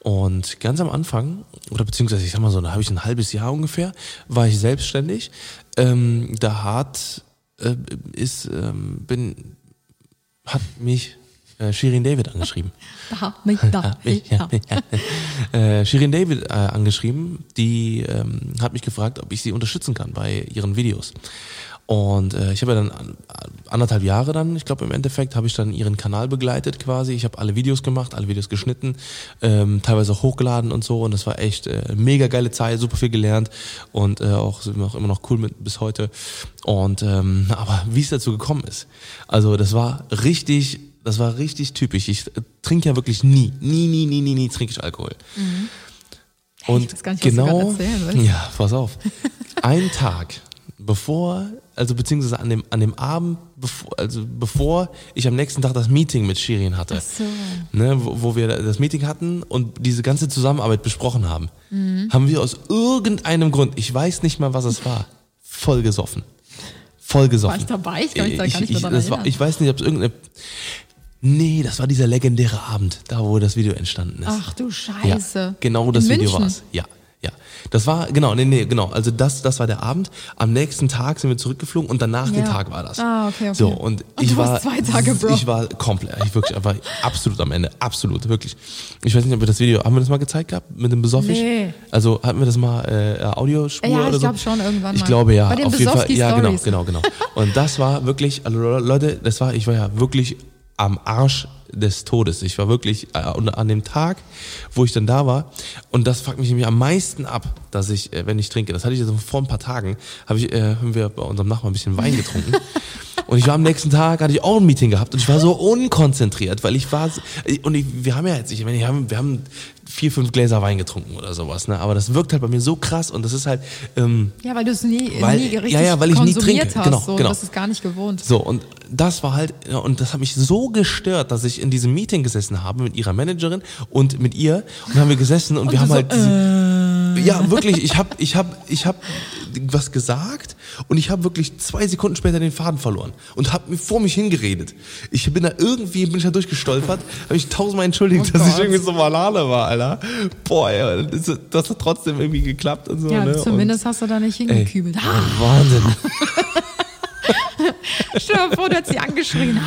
Und ganz am Anfang, oder beziehungsweise ich sag mal so, da habe ich ein halbes Jahr ungefähr, war ich selbstständig. Ähm, da hat äh, ist ähm, bin hat mich äh, Shirin David angeschrieben. Da, mich, da, mich, mich, ja, da. äh, Shirin David äh, angeschrieben, die ähm, hat mich gefragt, ob ich sie unterstützen kann bei ihren Videos. Und äh, ich habe ja dann an- anderthalb Jahre dann, ich glaube im Endeffekt, habe ich dann ihren Kanal begleitet quasi. Ich habe alle Videos gemacht, alle Videos geschnitten, ähm, teilweise auch hochgeladen und so. Und das war echt äh, mega geile Zeit, super viel gelernt und äh, auch sind wir auch immer noch cool mit bis heute. Und ähm, aber wie es dazu gekommen ist, also das war richtig, das war richtig typisch. Ich äh, trinke ja wirklich nie, nie, nie, nie, nie, nie trinke ich Alkohol. Und Ich weiß gar nicht, genau, ja, pass auf. Ein Tag bevor, also beziehungsweise an dem, an dem Abend, bevor, also bevor ich am nächsten Tag das Meeting mit Shirin hatte, Ach so. ne, wo, wo wir das Meeting hatten und diese ganze Zusammenarbeit besprochen haben, Mhm. haben wir aus irgendeinem Grund, ich weiß nicht mal, was es war, voll gesoffen. Voll gesoffen. War ich dabei? Ich kann mich da gar nicht ich, mehr das war, ich weiß nicht, ob es irgendeine. Nee, das war dieser legendäre Abend, da wo das Video entstanden ist. Ach du Scheiße. Ja, genau das In Video München? war's. Ja, ja. Das war, genau, nee, nee, genau. Also das, das war der Abend. Am nächsten Tag sind wir zurückgeflogen und danach den Ja. Tag war das. Ah, okay, okay. So, und, Und ich war, zwei Tage, Bro. ich war komplett, ich wirklich, einfach absolut am Ende. Absolut, wirklich. Ich weiß nicht, ob wir das Video, haben wir das mal gezeigt gehabt? Mit dem Besoffisch? Nee. Also, hatten wir das mal, äh, Audiospur Ja, oder ich so? glaub schon, irgendwann Ich mal. glaube, ja. Bei den auf jeden Fall. Ja, genau, genau, genau. Und das war wirklich, also Leute, das war, ich war ja wirklich am Arsch des Todes. Ich war wirklich äh, an dem Tag, wo ich dann da war, und das fuckt mich nämlich am meisten ab, dass ich, äh, wenn ich trinke, das hatte ich also vor ein paar Tagen, habe ich, äh, haben wir bei unserem Nachbarn ein bisschen Wein getrunken. Und ich war am nächsten Tag, hatte ich auch ein Meeting gehabt und ich war so unkonzentriert, weil ich war, und ich, wir haben ja jetzt, ich meine, wir haben, wir haben vier, fünf Gläser Wein getrunken oder sowas, ne? Aber das wirkt halt bei mir so krass und das ist halt, ähm, Ja, weil du es nie, Weil- nie richtig ja, ja, weil ich nie trinke. hast. Genau, so, genau. Du bist es gar nicht gewohnt. so, und das war halt, ja, und das hat mich so gestört, dass ich in diesem Meeting gesessen habe mit ihrer Managerin und mit ihr und haben wir gesessen und, wir du haben so, halt diese, ja wirklich, ich habe ich habe ich habe was gesagt und ich habe wirklich zwei Sekunden später den Faden verloren und habe mir vor mich hingeredet. Ich bin da irgendwie bin ich da durchgestolpert, habe ich tausendmal entschuldigt, Oh dass ich irgendwie so Banane war, Alter. Boah, ja, das, das hat trotzdem irgendwie geklappt und so. Ja, ne? zumindest hast du da nicht und, hingekübelt. ey, Ah, Wahnsinn. stell dir mal vor, du hättest sie angeschrien.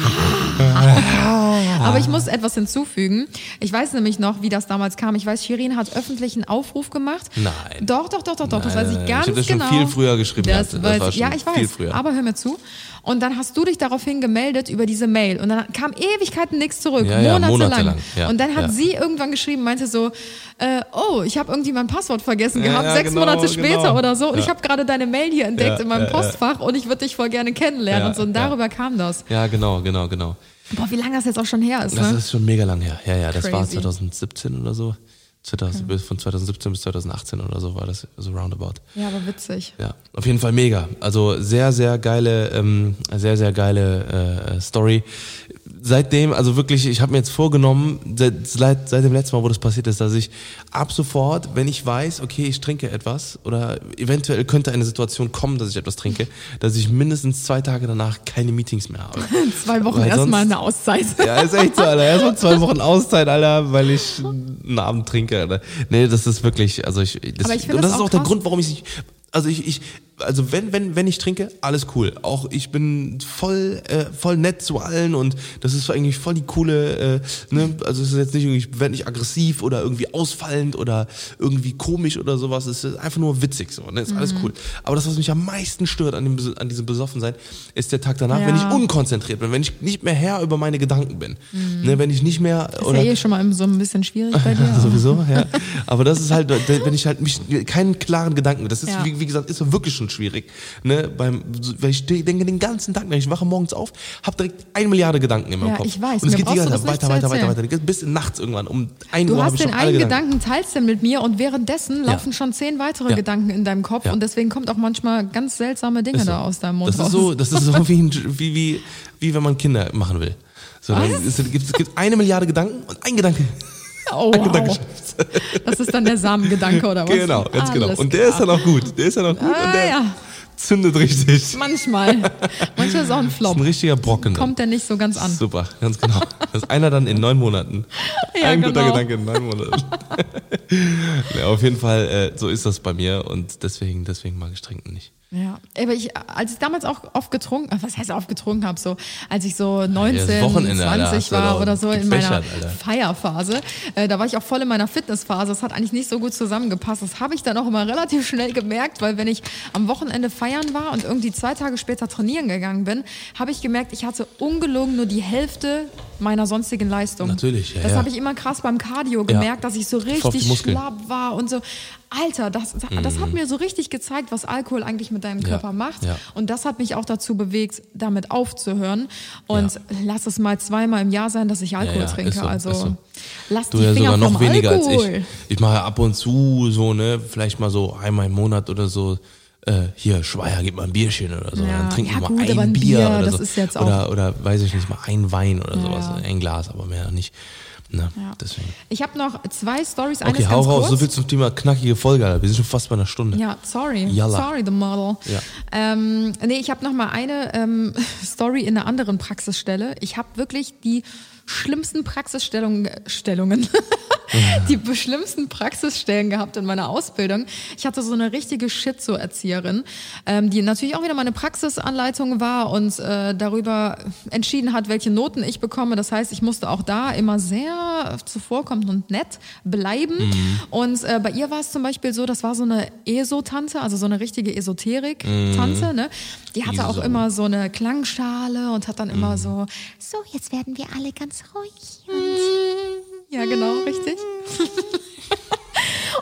Aber ich muss etwas hinzufügen. Ich weiß nämlich noch, wie das damals kam. Ich weiß, Shirin hat öffentlich einen Aufruf gemacht. Nein. Doch, doch, doch, doch, doch. Das weiß ich ganz ich hab das schon genau. viel früher geschrieben Das. Das war ich. ja, schon ich weiß. viel früher. Aber hör mir zu. Und dann hast du dich daraufhin gemeldet über diese Mail. Und dann kam Ewigkeiten nichts zurück. Ja, ja, monatelang. monatelang, ja, und dann hat sie irgendwann geschrieben, meinte so, äh, oh, ich habe irgendwie mein Passwort vergessen gehabt, sechs genau, Monate später genau. oder so. Und ich habe gerade deine Mail hier entdeckt in meinem. Postfach und ich würde dich voll gerne kennenlernen. Und so. Und darüber kam das. Ja, genau, genau, genau. Boah, wie lange das jetzt auch schon her ist, Das ne? ist schon mega lang her. Ja, ja, das war Crazy. 2017 oder so. 2000, okay. Von 2017 bis 2018 oder so war das so roundabout. Ja, aber witzig. Ja, auf jeden Fall mega. Also sehr, sehr geile, ähm, sehr, sehr geile äh, Story seitdem, also wirklich, ich habe mir jetzt vorgenommen, seit, seit dem letzten Mal, wo das passiert ist, dass ich ab sofort, wenn ich weiß, okay, ich trinke etwas oder eventuell könnte eine Situation kommen, dass ich etwas trinke, dass ich mindestens zwei Tage danach keine Meetings mehr habe. zwei Wochen erstmal eine Auszeit. Ja, ist echt so, Alter. Erstmal zwei Wochen Auszeit, Alter, weil ich einen Abend trinke, Alter. Nee, das ist wirklich, also ich, das, Aber ich und das, das ist auch krass. der Grund, warum ich nicht, also ich, ich, also wenn, wenn, wenn ich trinke, alles cool. Auch ich bin voll, äh, voll nett zu allen und das ist eigentlich voll die coole, äh, ne, also es ist jetzt nicht irgendwie, ich werde nicht aggressiv oder irgendwie ausfallend oder irgendwie komisch oder sowas. Es ist einfach nur witzig so, ne, ist alles cool. Aber das, was mich am meisten stört an, dem, an diesem Besoffensein, ist der Tag danach, Ja. wenn ich unkonzentriert bin, wenn ich nicht mehr Herr über meine Gedanken bin. Ne, wenn ich nicht mehr, Ist ja eh schon mal so ein bisschen schwierig bei dir. Sowieso, ja. Aber das ist halt, wenn ich halt mich keinen klaren Gedanken, das ist, Ja. wie, wie gesagt, ist wirklich schon schwierig. Ne? Beim, weil ich denke den ganzen Tag, wenn ich wache morgens auf, habe direkt eine Milliarde Gedanken in meinem Ja, Kopf. ich weiß. Und es geht die ganze Zeit weiter, weiter, weiter, weiter. Bis nachts irgendwann. Um 1 Du Uhr habe hast ich den schon alle einen Gedanken. Gedanken, teilst du mit mir und währenddessen Ja. laufen schon zehn weitere Ja. Gedanken in deinem Kopf und deswegen kommt auch manchmal ganz seltsame Dinge so. da aus deinem Mund Das raus. ist so, das ist so wie, ein, wie, wie, wie wenn man Kinder machen will. So, es gibt, es gibt eine Milliarde Gedanken und ein Gedanke. Oh, wow. Das ist dann der Samengedanke oder was? Genau, ganz genau. Alles Und der ist klar. dann auch gut. Der ist dann auch gut und Ah, der ja. zündet richtig. Manchmal. Manchmal ist auch ein Das Flop. ist ein richtiger Brocken. Kommt der nicht so ganz an. Super, ganz genau. Das ist einer dann in neun Monaten. Ja, Ein guter genau. Gedanke in neun Monaten. ja, auf jeden Fall, äh, so ist das bei mir und deswegen, deswegen mag ich trinken nicht. Ja, aber ich, als ich damals auch oft getrunken, was heißt oft getrunken habe, so als ich so 19, das Wochenende, Alter, 20 hast du war oder so in meiner. Feierphase, äh, da war ich auch voll in meiner Fitnessphase. Das hat eigentlich nicht so gut zusammengepasst. Das habe ich dann auch immer relativ schnell gemerkt, weil wenn ich am Wochenende feiern war und irgendwie zwei Tage später trainieren gegangen bin, habe ich gemerkt, ich hatte ungelogen nur die Hälfte meiner sonstigen Leistung. Natürlich, ja, Das ja. habe ich immer krass beim Cardio gemerkt, dass ich so richtig schlapp war und so. Alter, das, das hat mir so richtig gezeigt, was Alkohol eigentlich mit deinem Mhm. Ja, Körper macht. ja. Und das hat mich auch dazu bewegt, damit aufzuhören. Und Ja. lass es mal zweimal im Jahr sein, dass ich Alkohol trinke. so, also so. lass Du die ja Finger sogar noch vom weniger Alkohol. als ich. Ich mache ab und zu so, ne, vielleicht mal so einmal im Monat oder so. Äh, hier, Schweier, gib mal ein Bierchen oder so. Ja. Dann trinken wir mal gut, ein ein Bier, Bier, oder das so. ist jetzt auch- oder, oder weiß ich nicht, mal ein Wein oder sowas. Ein Glas, aber mehr nicht. Ne, Ja. deswegen. Ich habe noch zwei Stories. Okay, hau raus, so viel zum Thema knackige Folge, Alter. Wir sind schon fast bei einer Stunde. Ja, sorry. Yalla. Sorry, the model. Ja. Ähm, nee, ich habe noch mal eine ähm, Story in einer anderen Praxisstelle. Ich habe wirklich die schlimmsten Praxisstellungen, Stellungen, die schlimmsten Praxisstellen gehabt in meiner Ausbildung. Ich hatte so eine richtige Schizo-Erzieherin, ähm, die natürlich auch wieder meine Praxisanleitung war und äh, darüber entschieden hat, welche Noten ich bekomme. Das heißt, ich musste auch da immer sehr zuvorkommend und nett bleiben. Und äh, bei ihr war es zum Beispiel so, das war so eine ESO-Tante, also so eine richtige Esoterik-Tante. Ne? Die hatte auch ESO. immer so eine Klangschale und hat dann immer so, so, jetzt werden wir alle ganz ruhig. Und ja, genau, richtig.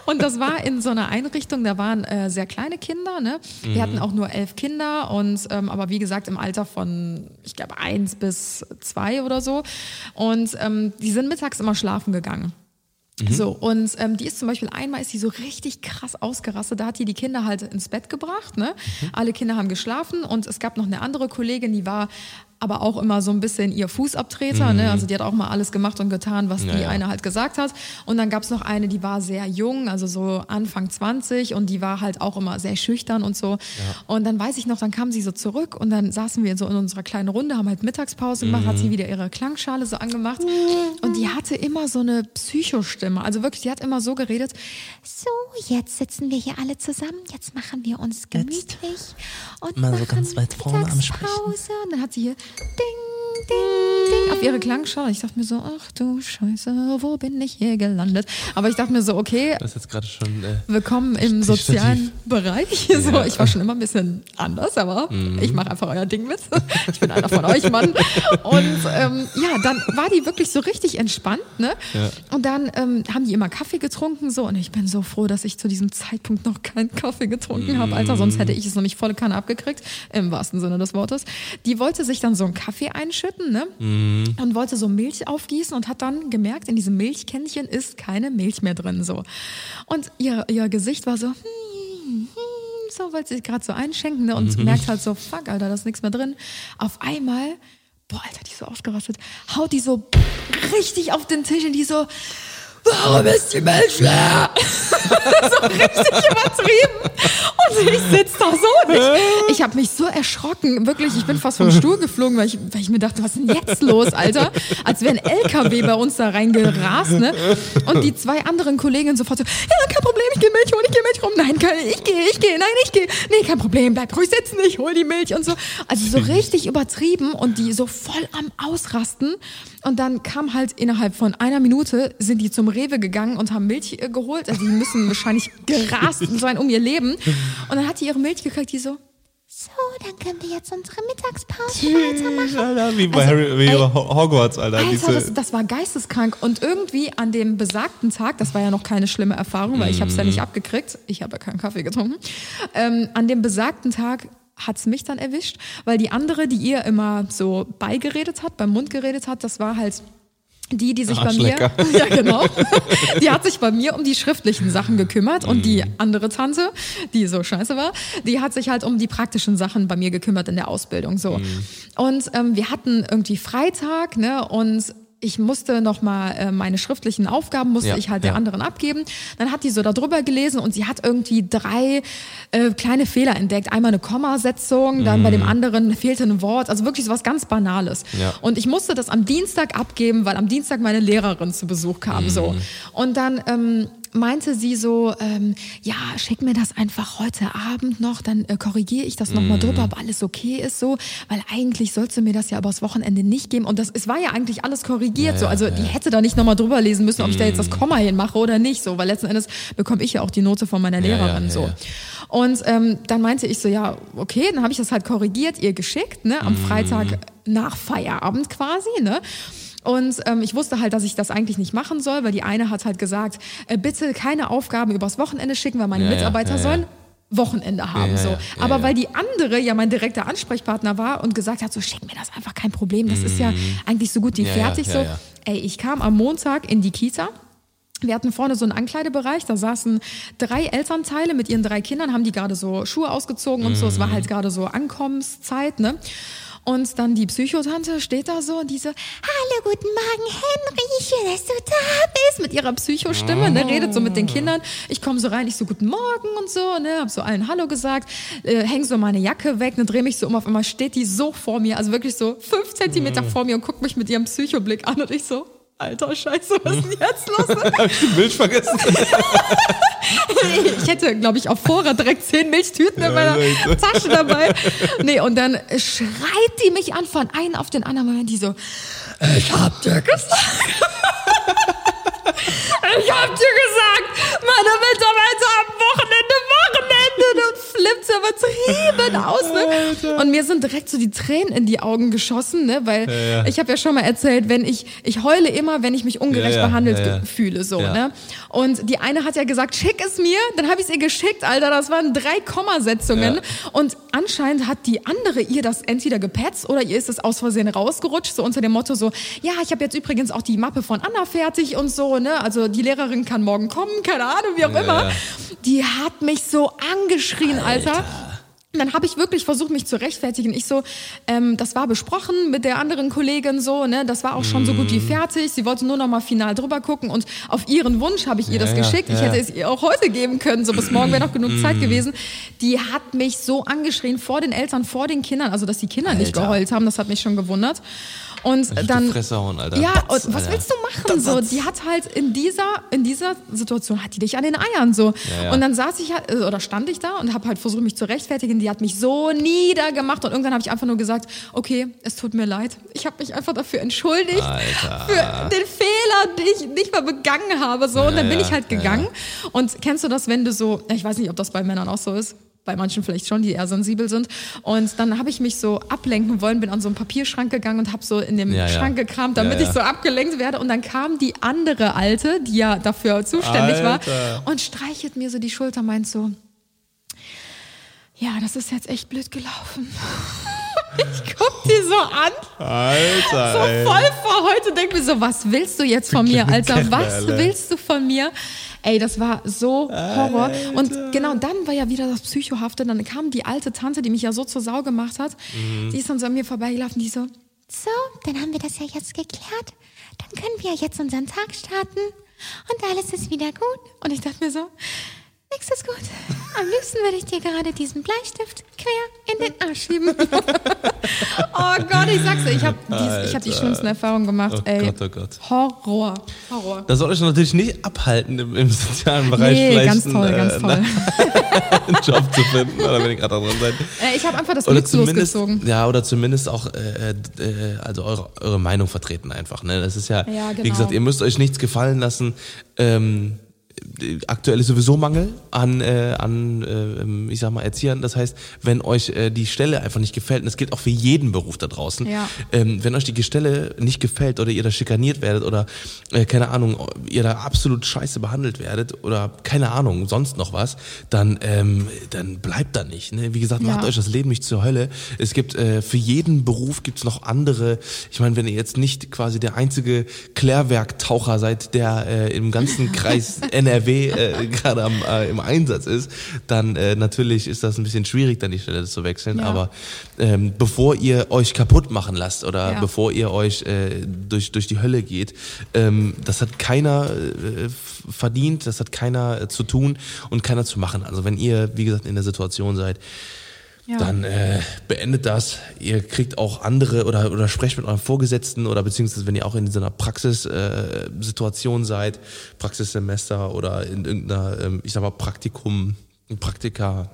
Und das war in so einer Einrichtung, da waren äh, sehr kleine Kinder, ne? Wir hatten auch nur elf Kinder und ähm, aber wie gesagt im Alter von, ich glaube, eins bis zwei oder so. Und ähm, die sind mittags immer schlafen gegangen. So, und ähm, die ist zum Beispiel einmal ist die so richtig krass ausgerastet. Da hat die die Kinder halt ins Bett gebracht. Ne? Alle Kinder haben geschlafen und es gab noch eine andere Kollegin, die war aber auch immer so ein bisschen ihr Fußabtreter. Ne? Also die hat auch mal alles gemacht und getan, was Ja, die ja. eine halt gesagt hat. Und dann gab es noch eine, die war sehr jung, also so Anfang 20 und die war halt auch immer sehr schüchtern und so. Und dann weiß ich noch, dann kam sie so zurück und dann saßen wir so in unserer kleinen Runde, haben halt Mittagspause gemacht, hat Mhm. sie wieder ihre Klangschale so angemacht und die hatte immer so eine Psychostimme. Also wirklich, die hat immer so geredet, so, jetzt sitzen wir hier alle zusammen, jetzt machen wir uns gemütlich und Mal so ganz weit vorne am Sprechen. Mittagspause. Und dann hat sie hier ding, ding, ding auf ihre Klangschale. Ich dachte mir so, ach du Scheiße, wo bin ich hier gelandet? Aber ich dachte mir so, okay, Das ist jetzt gerade schon. Äh, willkommen im sozialen Bereich. So, Ja. ich war schon immer ein bisschen anders, aber ich mache einfach euer Ding mit. Ich bin einer von euch, Mann. Und ähm, ja, dann war die wirklich so richtig entspannt, ne? Ja. Und dann ähm, haben die immer Kaffee getrunken, so. Und ich bin so froh, dass ich zu diesem Zeitpunkt noch keinen Kaffee getrunken habe, Alter. Sonst hätte ich es nämlich volle Kanne abgekriegt, im wahrsten Sinne des Wortes. Die wollte sich dann so einen Kaffee einschütten ne? Und wollte so Milch aufgießen und hat dann gemerkt, in diesem Milchkännchen ist keine Milch mehr drin, so. Und ihr, ihr Gesicht war so, hm, hm, so, weil sie gerade so einschenken, ne? Und merkt halt so, fuck, Alter, da ist nichts mehr drin. Auf einmal, boah, Alter, die ist so ausgerastet, haut die so richtig auf den Tisch und die so, warum ist die Milch leer? so richtig übertrieben. Und ich sitze da so und ich, ich habe mich so erschrocken. Wirklich, ich bin fast vom Stuhl geflogen, weil ich, weil ich mir dachte, was ist denn jetzt los, Alter? Als wäre ein LKW bei uns da reingerast, ne? Und die zwei anderen Kolleginnen sofort so, ja, kein Problem, ich gehe Milch holen, ich gehe Milch rum. Nein, ich gehe, ich gehe, nein, ich gehe. Nee, kein Problem, bleib ruhig sitzen, ich hol die Milch und so. Also so richtig übertrieben und die so voll am Ausrasten. Und dann kam halt innerhalb von einer Minute, sind die zum Rewe gegangen und haben Milch äh, geholt. Also die müssen wahrscheinlich gerast sein um ihr Leben. Und dann hat die ihre Milch gekriegt, die so, so, dann können wir jetzt unsere Mittagspause weitermachen. Alter, wie bei, Also, Harry, wie ey, Hogwarts, Alter. Alter, diese, das, das war geisteskrank. Und irgendwie an dem besagten Tag, das war ja noch keine schlimme Erfahrung, weil ich habe es ja nicht abgekriegt. Ich habe ja keinen Kaffee getrunken. Ähm, an dem besagten Tag hat's mich dann erwischt, weil die andere, die ihr immer so beigeredet hat, beim Mund geredet hat, das war halt die, die sich bei mir, ja genau, die hat sich bei mir um die schriftlichen Sachen gekümmert und die Mhm. andere Tante, die so scheiße war, die hat sich halt um die praktischen Sachen bei mir gekümmert in der Ausbildung so. Mhm. Und ähm, wir hatten irgendwie Freitag, ne und ich musste noch mal äh, meine schriftlichen Aufgaben musste Ja, ich halt der ja. anderen abgeben. Dann hat die so darüber gelesen und sie hat irgendwie drei äh, kleine Fehler entdeckt. Einmal eine Kommasetzung, dann bei dem anderen fehlte ein Wort. Also wirklich so was ganz Banales. Mhm. Ja. Und ich musste das am Dienstag abgeben, weil am Dienstag meine Lehrerin zu Besuch kam. So. Und dann ähm, meinte sie so, ähm, ja, schick mir das einfach heute Abend noch, dann äh, korrigiere ich das nochmal drüber, ob alles okay ist so, weil eigentlich sollst du mir das ja übers Wochenende nicht geben. Und das, es war ja eigentlich alles korrigiert so. Also die hätte da nicht nochmal drüber lesen müssen, ob ich da jetzt das Komma hinmache oder nicht so, weil letzten Endes bekomme ich ja auch die Note von meiner Ja, ja, Lehrerin ja, so. ja. Und ähm, dann meinte ich so, ja, okay, dann habe ich das halt korrigiert, ihr geschickt, ne, am Freitag nach Feierabend quasi, ne. Und ähm, ich wusste halt, dass ich das eigentlich nicht machen soll, weil die eine hat halt gesagt, äh, bitte keine Aufgaben übers Wochenende schicken, weil meine Ja, Mitarbeiter ja, ja. sollen Wochenende haben. So. Aber weil die andere ja mein direkter Ansprechpartner war und gesagt hat, so schick mir das einfach kein Problem, das ist ja eigentlich so gut wie Mhm. Fertig. so, ey, ich kam am Montag in die Kita. Wir hatten vorne so einen Ankleidebereich, da saßen drei Elternteile mit ihren drei Kindern, haben die gerade so Schuhe ausgezogen und so. Es Mhm. war halt gerade so Ankommenszeit, ne? Und dann die Psychotante steht da so und die so, hallo, guten Morgen, Henry, schön, dass du da bist, mit ihrer Psychostimme, ne, redet so mit den Kindern. Ich komme so rein, ich so, guten Morgen und so, ne, hab so allen Hallo gesagt, äh, häng so meine Jacke weg, ne, dreh mich so um, auf einmal steht die so vor mir, also wirklich so fünf Zentimeter vor mir und guckt mich mit ihrem Psychoblick an und ich so, Alter, scheiße, was ist denn jetzt los? Hab ich die Milch vergessen? Ich hätte, glaube ich, auf Vorrat direkt zehn Milchtüten in meiner Leute. Tasche dabei. Nee, und dann schreit die mich an von einem auf den anderen Moment, die so, ich hab dir gesagt. Ich hab dir gesagt, meine Mitarbeiter am Wochenende, Wochenende. Und flippt so übertrieben aus. Ne? Und mir sind direkt so die Tränen in die Augen geschossen, ne? weil ja. ich habe ja schon mal erzählt, wenn ich, ich heule immer, wenn ich mich ungerecht Ja, ja, behandelt ja, ja. fühle. So, Ja. ne? Und die eine hat ja gesagt, schick es mir. Dann habe ich es ihr geschickt, Alter. Das waren drei Kommasetzungen. Ja. Und anscheinend hat die andere ihr das entweder gepetzt oder ihr ist es aus Versehen rausgerutscht. So unter dem Motto so, ja, ich habe jetzt übrigens auch die Mappe von Anna fertig und so. Ne? Also die Lehrerin kann morgen kommen, keine Ahnung, wie auch Ja, immer. ja. Die hat mich so angeschrien, Alter. Und dann habe ich wirklich versucht, mich zu rechtfertigen. Ich so, ähm, das war besprochen mit der anderen Kollegin so, ne, das war auch schon so Mhm. gut wie fertig. Sie wollte nur noch mal final drüber gucken und auf ihren Wunsch habe ich ihr Ja, das ja, geschickt. Ich ja. hätte es ihr auch heute geben können, so bis morgen wäre noch genug Mhm. Zeit gewesen. Die hat mich so angeschrien vor den Eltern, vor den Kindern, also dass die Kinder nicht Alter. geheult haben, das hat mich schon gewundert. Und die dann Fresse hauen, Alter. ja, Batz, und was Alter. willst du machen so? Die hat halt in dieser in dieser Situation hat die dich an den Eiern so. Ja, ja. Und dann saß ich halt, äh, oder stand ich da und habe halt versucht mich zu rechtfertigen. Die hat mich so niedergemacht und irgendwann habe ich einfach nur gesagt, okay, es tut mir leid. Ich habe mich einfach dafür entschuldigt Alter. für den Fehler, den ich nicht mal begangen habe so. Und dann bin ja, ich halt gegangen. Und kennst du das, wenn du so, ich weiß nicht, ob das bei Männern auch so ist. Bei manchen vielleicht schon, die eher sensibel sind. Und dann habe ich mich so ablenken wollen, bin an so einen Papierschrank gegangen und habe so in dem Ja, ja. Schrank gekramt, damit Ja, ja. ich so abgelenkt werde. Und dann kam die andere Alte, die ja dafür zuständig war, Alter. und streichelt mir so die Schulter, meint so, ja, das ist jetzt echt blöd gelaufen. Ich guck die so an. Alter, So voll vor heute. Denk mir so, was willst du jetzt von mir, Alter? Was willst du von mir? Ey, das war so Horror. Und genau dann war ja wieder das Psychohafte. Dann kam die alte Tante, die mich ja so zur Sau gemacht hat. Mhm. Die ist dann so an mir vorbeigelaufen, die so, so, dann haben wir das ja jetzt geklärt. Dann können wir ja jetzt unseren Tag starten. Und alles ist wieder gut. Und ich dachte mir so, nix ist gut. Am liebsten würde ich dir gerade diesen Bleistift quer in den Arsch schieben. oh Gott, ich sag's dir, ich habe hab die schlimmsten Erfahrungen gemacht. Oh ey. Gott, oh Gott. Horror. Horror. Das soll euch natürlich nicht abhalten, im, im sozialen Bereich Nee, vielleicht ganz toll, einen, ganz äh, toll. einen Job zu finden, oder wenn ihr gerade dran seid. Äh, ich habe einfach das Glück losgezogen. ja, oder zumindest auch, äh, äh, also eure, eure Meinung vertreten einfach. Ne? Das ist ja, Ja, wie genau. gesagt, ihr müsst euch nichts gefallen lassen. Ähm, aktuell ist sowieso Mangel an, äh, an äh, ähm, ich sag mal, Erziehern. Das heißt, wenn euch äh, die Stelle einfach nicht gefällt, und das gilt auch für jeden Beruf da draußen, Ja. ähm, wenn euch die Stelle nicht gefällt oder ihr da schikaniert werdet oder, äh, keine Ahnung, ihr da absolut scheiße behandelt werdet oder, keine Ahnung, sonst noch was, dann, ähm, dann bleibt da nicht. Ne? Wie gesagt, macht Ja. euch das Leben nicht zur Hölle. Es gibt, äh, für jeden Beruf gibt's noch andere, ich meine, wenn ihr jetzt nicht quasi der einzige Klärwerktaucher seid, der äh, im ganzen Kreis NRW äh, gerade am, äh, im Einsatz ist, dann äh, natürlich ist das ein bisschen schwierig, dann die Stelle zu wechseln. Ja. Aber ähm, bevor ihr euch kaputt machen lasst oder Ja. bevor ihr euch äh, durch, durch die Hölle geht, ähm, das hat keiner äh, verdient, das hat keiner äh, zu tun und keiner zu machen. Also wenn ihr, wie gesagt, in der Situation seid, Dann äh, beendet das. Ihr kriegt auch andere oder, oder sprecht mit eurem Vorgesetzten oder beziehungsweise wenn ihr auch in so einer Praxissituation äh, seid, Praxissemester oder in irgendeiner, ähm, ich sag mal, Praktikum, Praktika,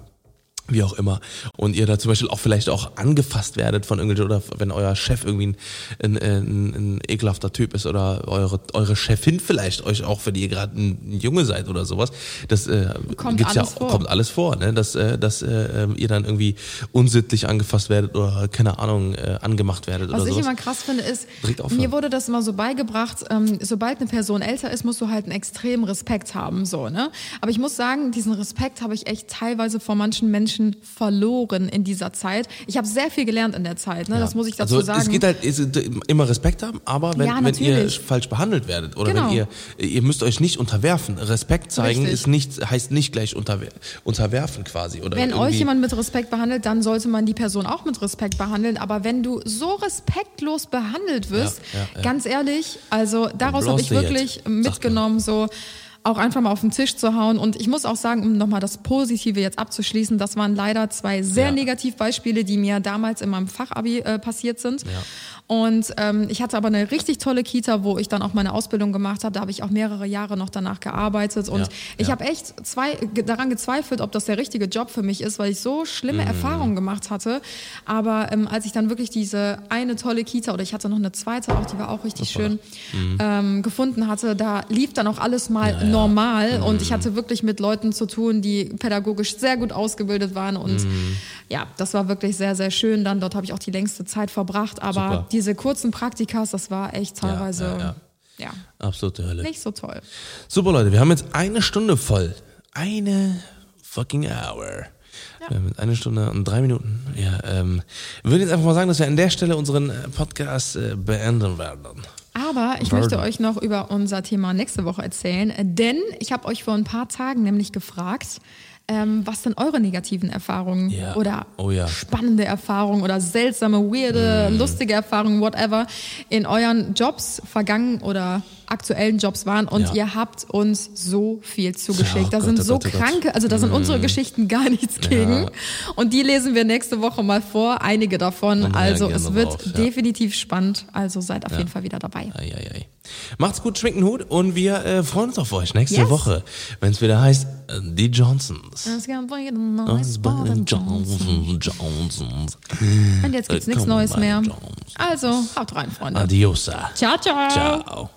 wie auch immer. Und ihr da zum Beispiel auch vielleicht auch angefasst werdet von irgendwelchen, oder wenn euer Chef irgendwie ein, ein, ein, ein ekelhafter Typ ist oder eure, eure Chefin vielleicht euch auch, wenn ihr gerade ein Junge seid oder sowas, das äh, Kommt gibt's alles ja, vor. kommt alles vor, ne? dass, äh, dass äh, ihr dann irgendwie unsittlich angefasst werdet oder keine Ahnung äh, angemacht werdet Was oder ich sowas. immer krass finde, ist, mir wurde das immer so beigebracht, ähm, sobald eine Person älter ist, musst du halt einen extremen Respekt haben, so, ne? Aber ich muss sagen, diesen Respekt habe ich echt teilweise vor manchen Menschen verloren in dieser Zeit. Ich habe sehr viel gelernt in der Zeit, ne? Das muss ich dazu also sagen. es geht halt es, immer Respekt haben, aber wenn, Ja, wenn ihr falsch behandelt werdet oder Genau. wenn ihr ihr müsst euch nicht unterwerfen. Respekt zeigen Richtig. ist nicht heißt nicht gleich unterwer unterwerfen quasi oder Wenn euch jemand mit Respekt behandelt, dann sollte man die Person auch mit Respekt behandeln. Aber wenn du so respektlos behandelt wirst, Ja, ja, ja. ganz ehrlich, also daraus habe ich wirklich jetzt, mitgenommen, so auch einfach mal auf den Tisch zu hauen. Und ich muss auch sagen, um nochmal das Positive jetzt abzuschließen, das waren leider zwei sehr Ja. Negativbeispiele, die mir damals in meinem Fachabi äh, passiert sind. Und ähm, ich hatte aber eine richtig tolle Kita, wo ich dann auch meine Ausbildung gemacht habe. Da habe ich auch mehrere Jahre noch danach gearbeitet. Und Ja, ich ja. habe echt zwei, daran gezweifelt, ob das der richtige Job für mich ist, weil ich so schlimme Mhm. Erfahrungen gemacht hatte. Aber ähm, als ich dann wirklich diese eine tolle Kita oder ich hatte noch eine zweite auch, die war auch richtig schön, ähm, gefunden hatte, da lief dann auch alles mal normal und ich hatte wirklich mit Leuten zu tun, die pädagogisch sehr gut ausgebildet waren und ja, das war wirklich sehr, sehr schön. Dann dort habe ich auch die längste Zeit verbracht, aber Super. diese kurzen Praktikas, das war echt teilweise ja, ja. ja, absolute Hölle. nicht so toll. Super Leute, wir haben jetzt eine Stunde voll. Eine fucking hour. Jetzt eine Stunde und drei Minuten. Ja, ähm, wir würden jetzt einfach mal sagen, dass wir an der Stelle unseren äh, Podcast äh, beenden werden. Aber ich Burden. möchte euch noch über unser Thema nächste Woche erzählen, äh, denn ich habe euch vor ein paar Tagen nämlich gefragt, ähm, was denn eure negativen Erfahrungen Ja. oder Oh ja. Spannende Erfahrungen oder seltsame, weirde, lustige Erfahrungen, whatever, in euren Jobs, vergangen oder aktuellen Jobs waren. Und Ja. ihr habt uns so viel zugeschickt. Oh da Gott, sind oh so Gott, oh Gott. kranke, also da sind unsere Geschichten gar nichts gegen. Und die lesen wir nächste Woche mal vor, einige davon. Und Also es wird ja. definitiv spannend. Also seid auf jeden Fall wieder dabei. Ei, ei, ei. Macht's gut, schwingt den Hut und wir äh, freuen uns auf euch nächste Yes. Woche, wenn es wieder heißt, äh, die Johnsons. Nice Johnson. Johnsons. Und jetzt gibt's Äh, nichts Neues mehr. Johnsons. Also, haut rein, Freunde. Adiosa. Ciao, ciao. Ciao.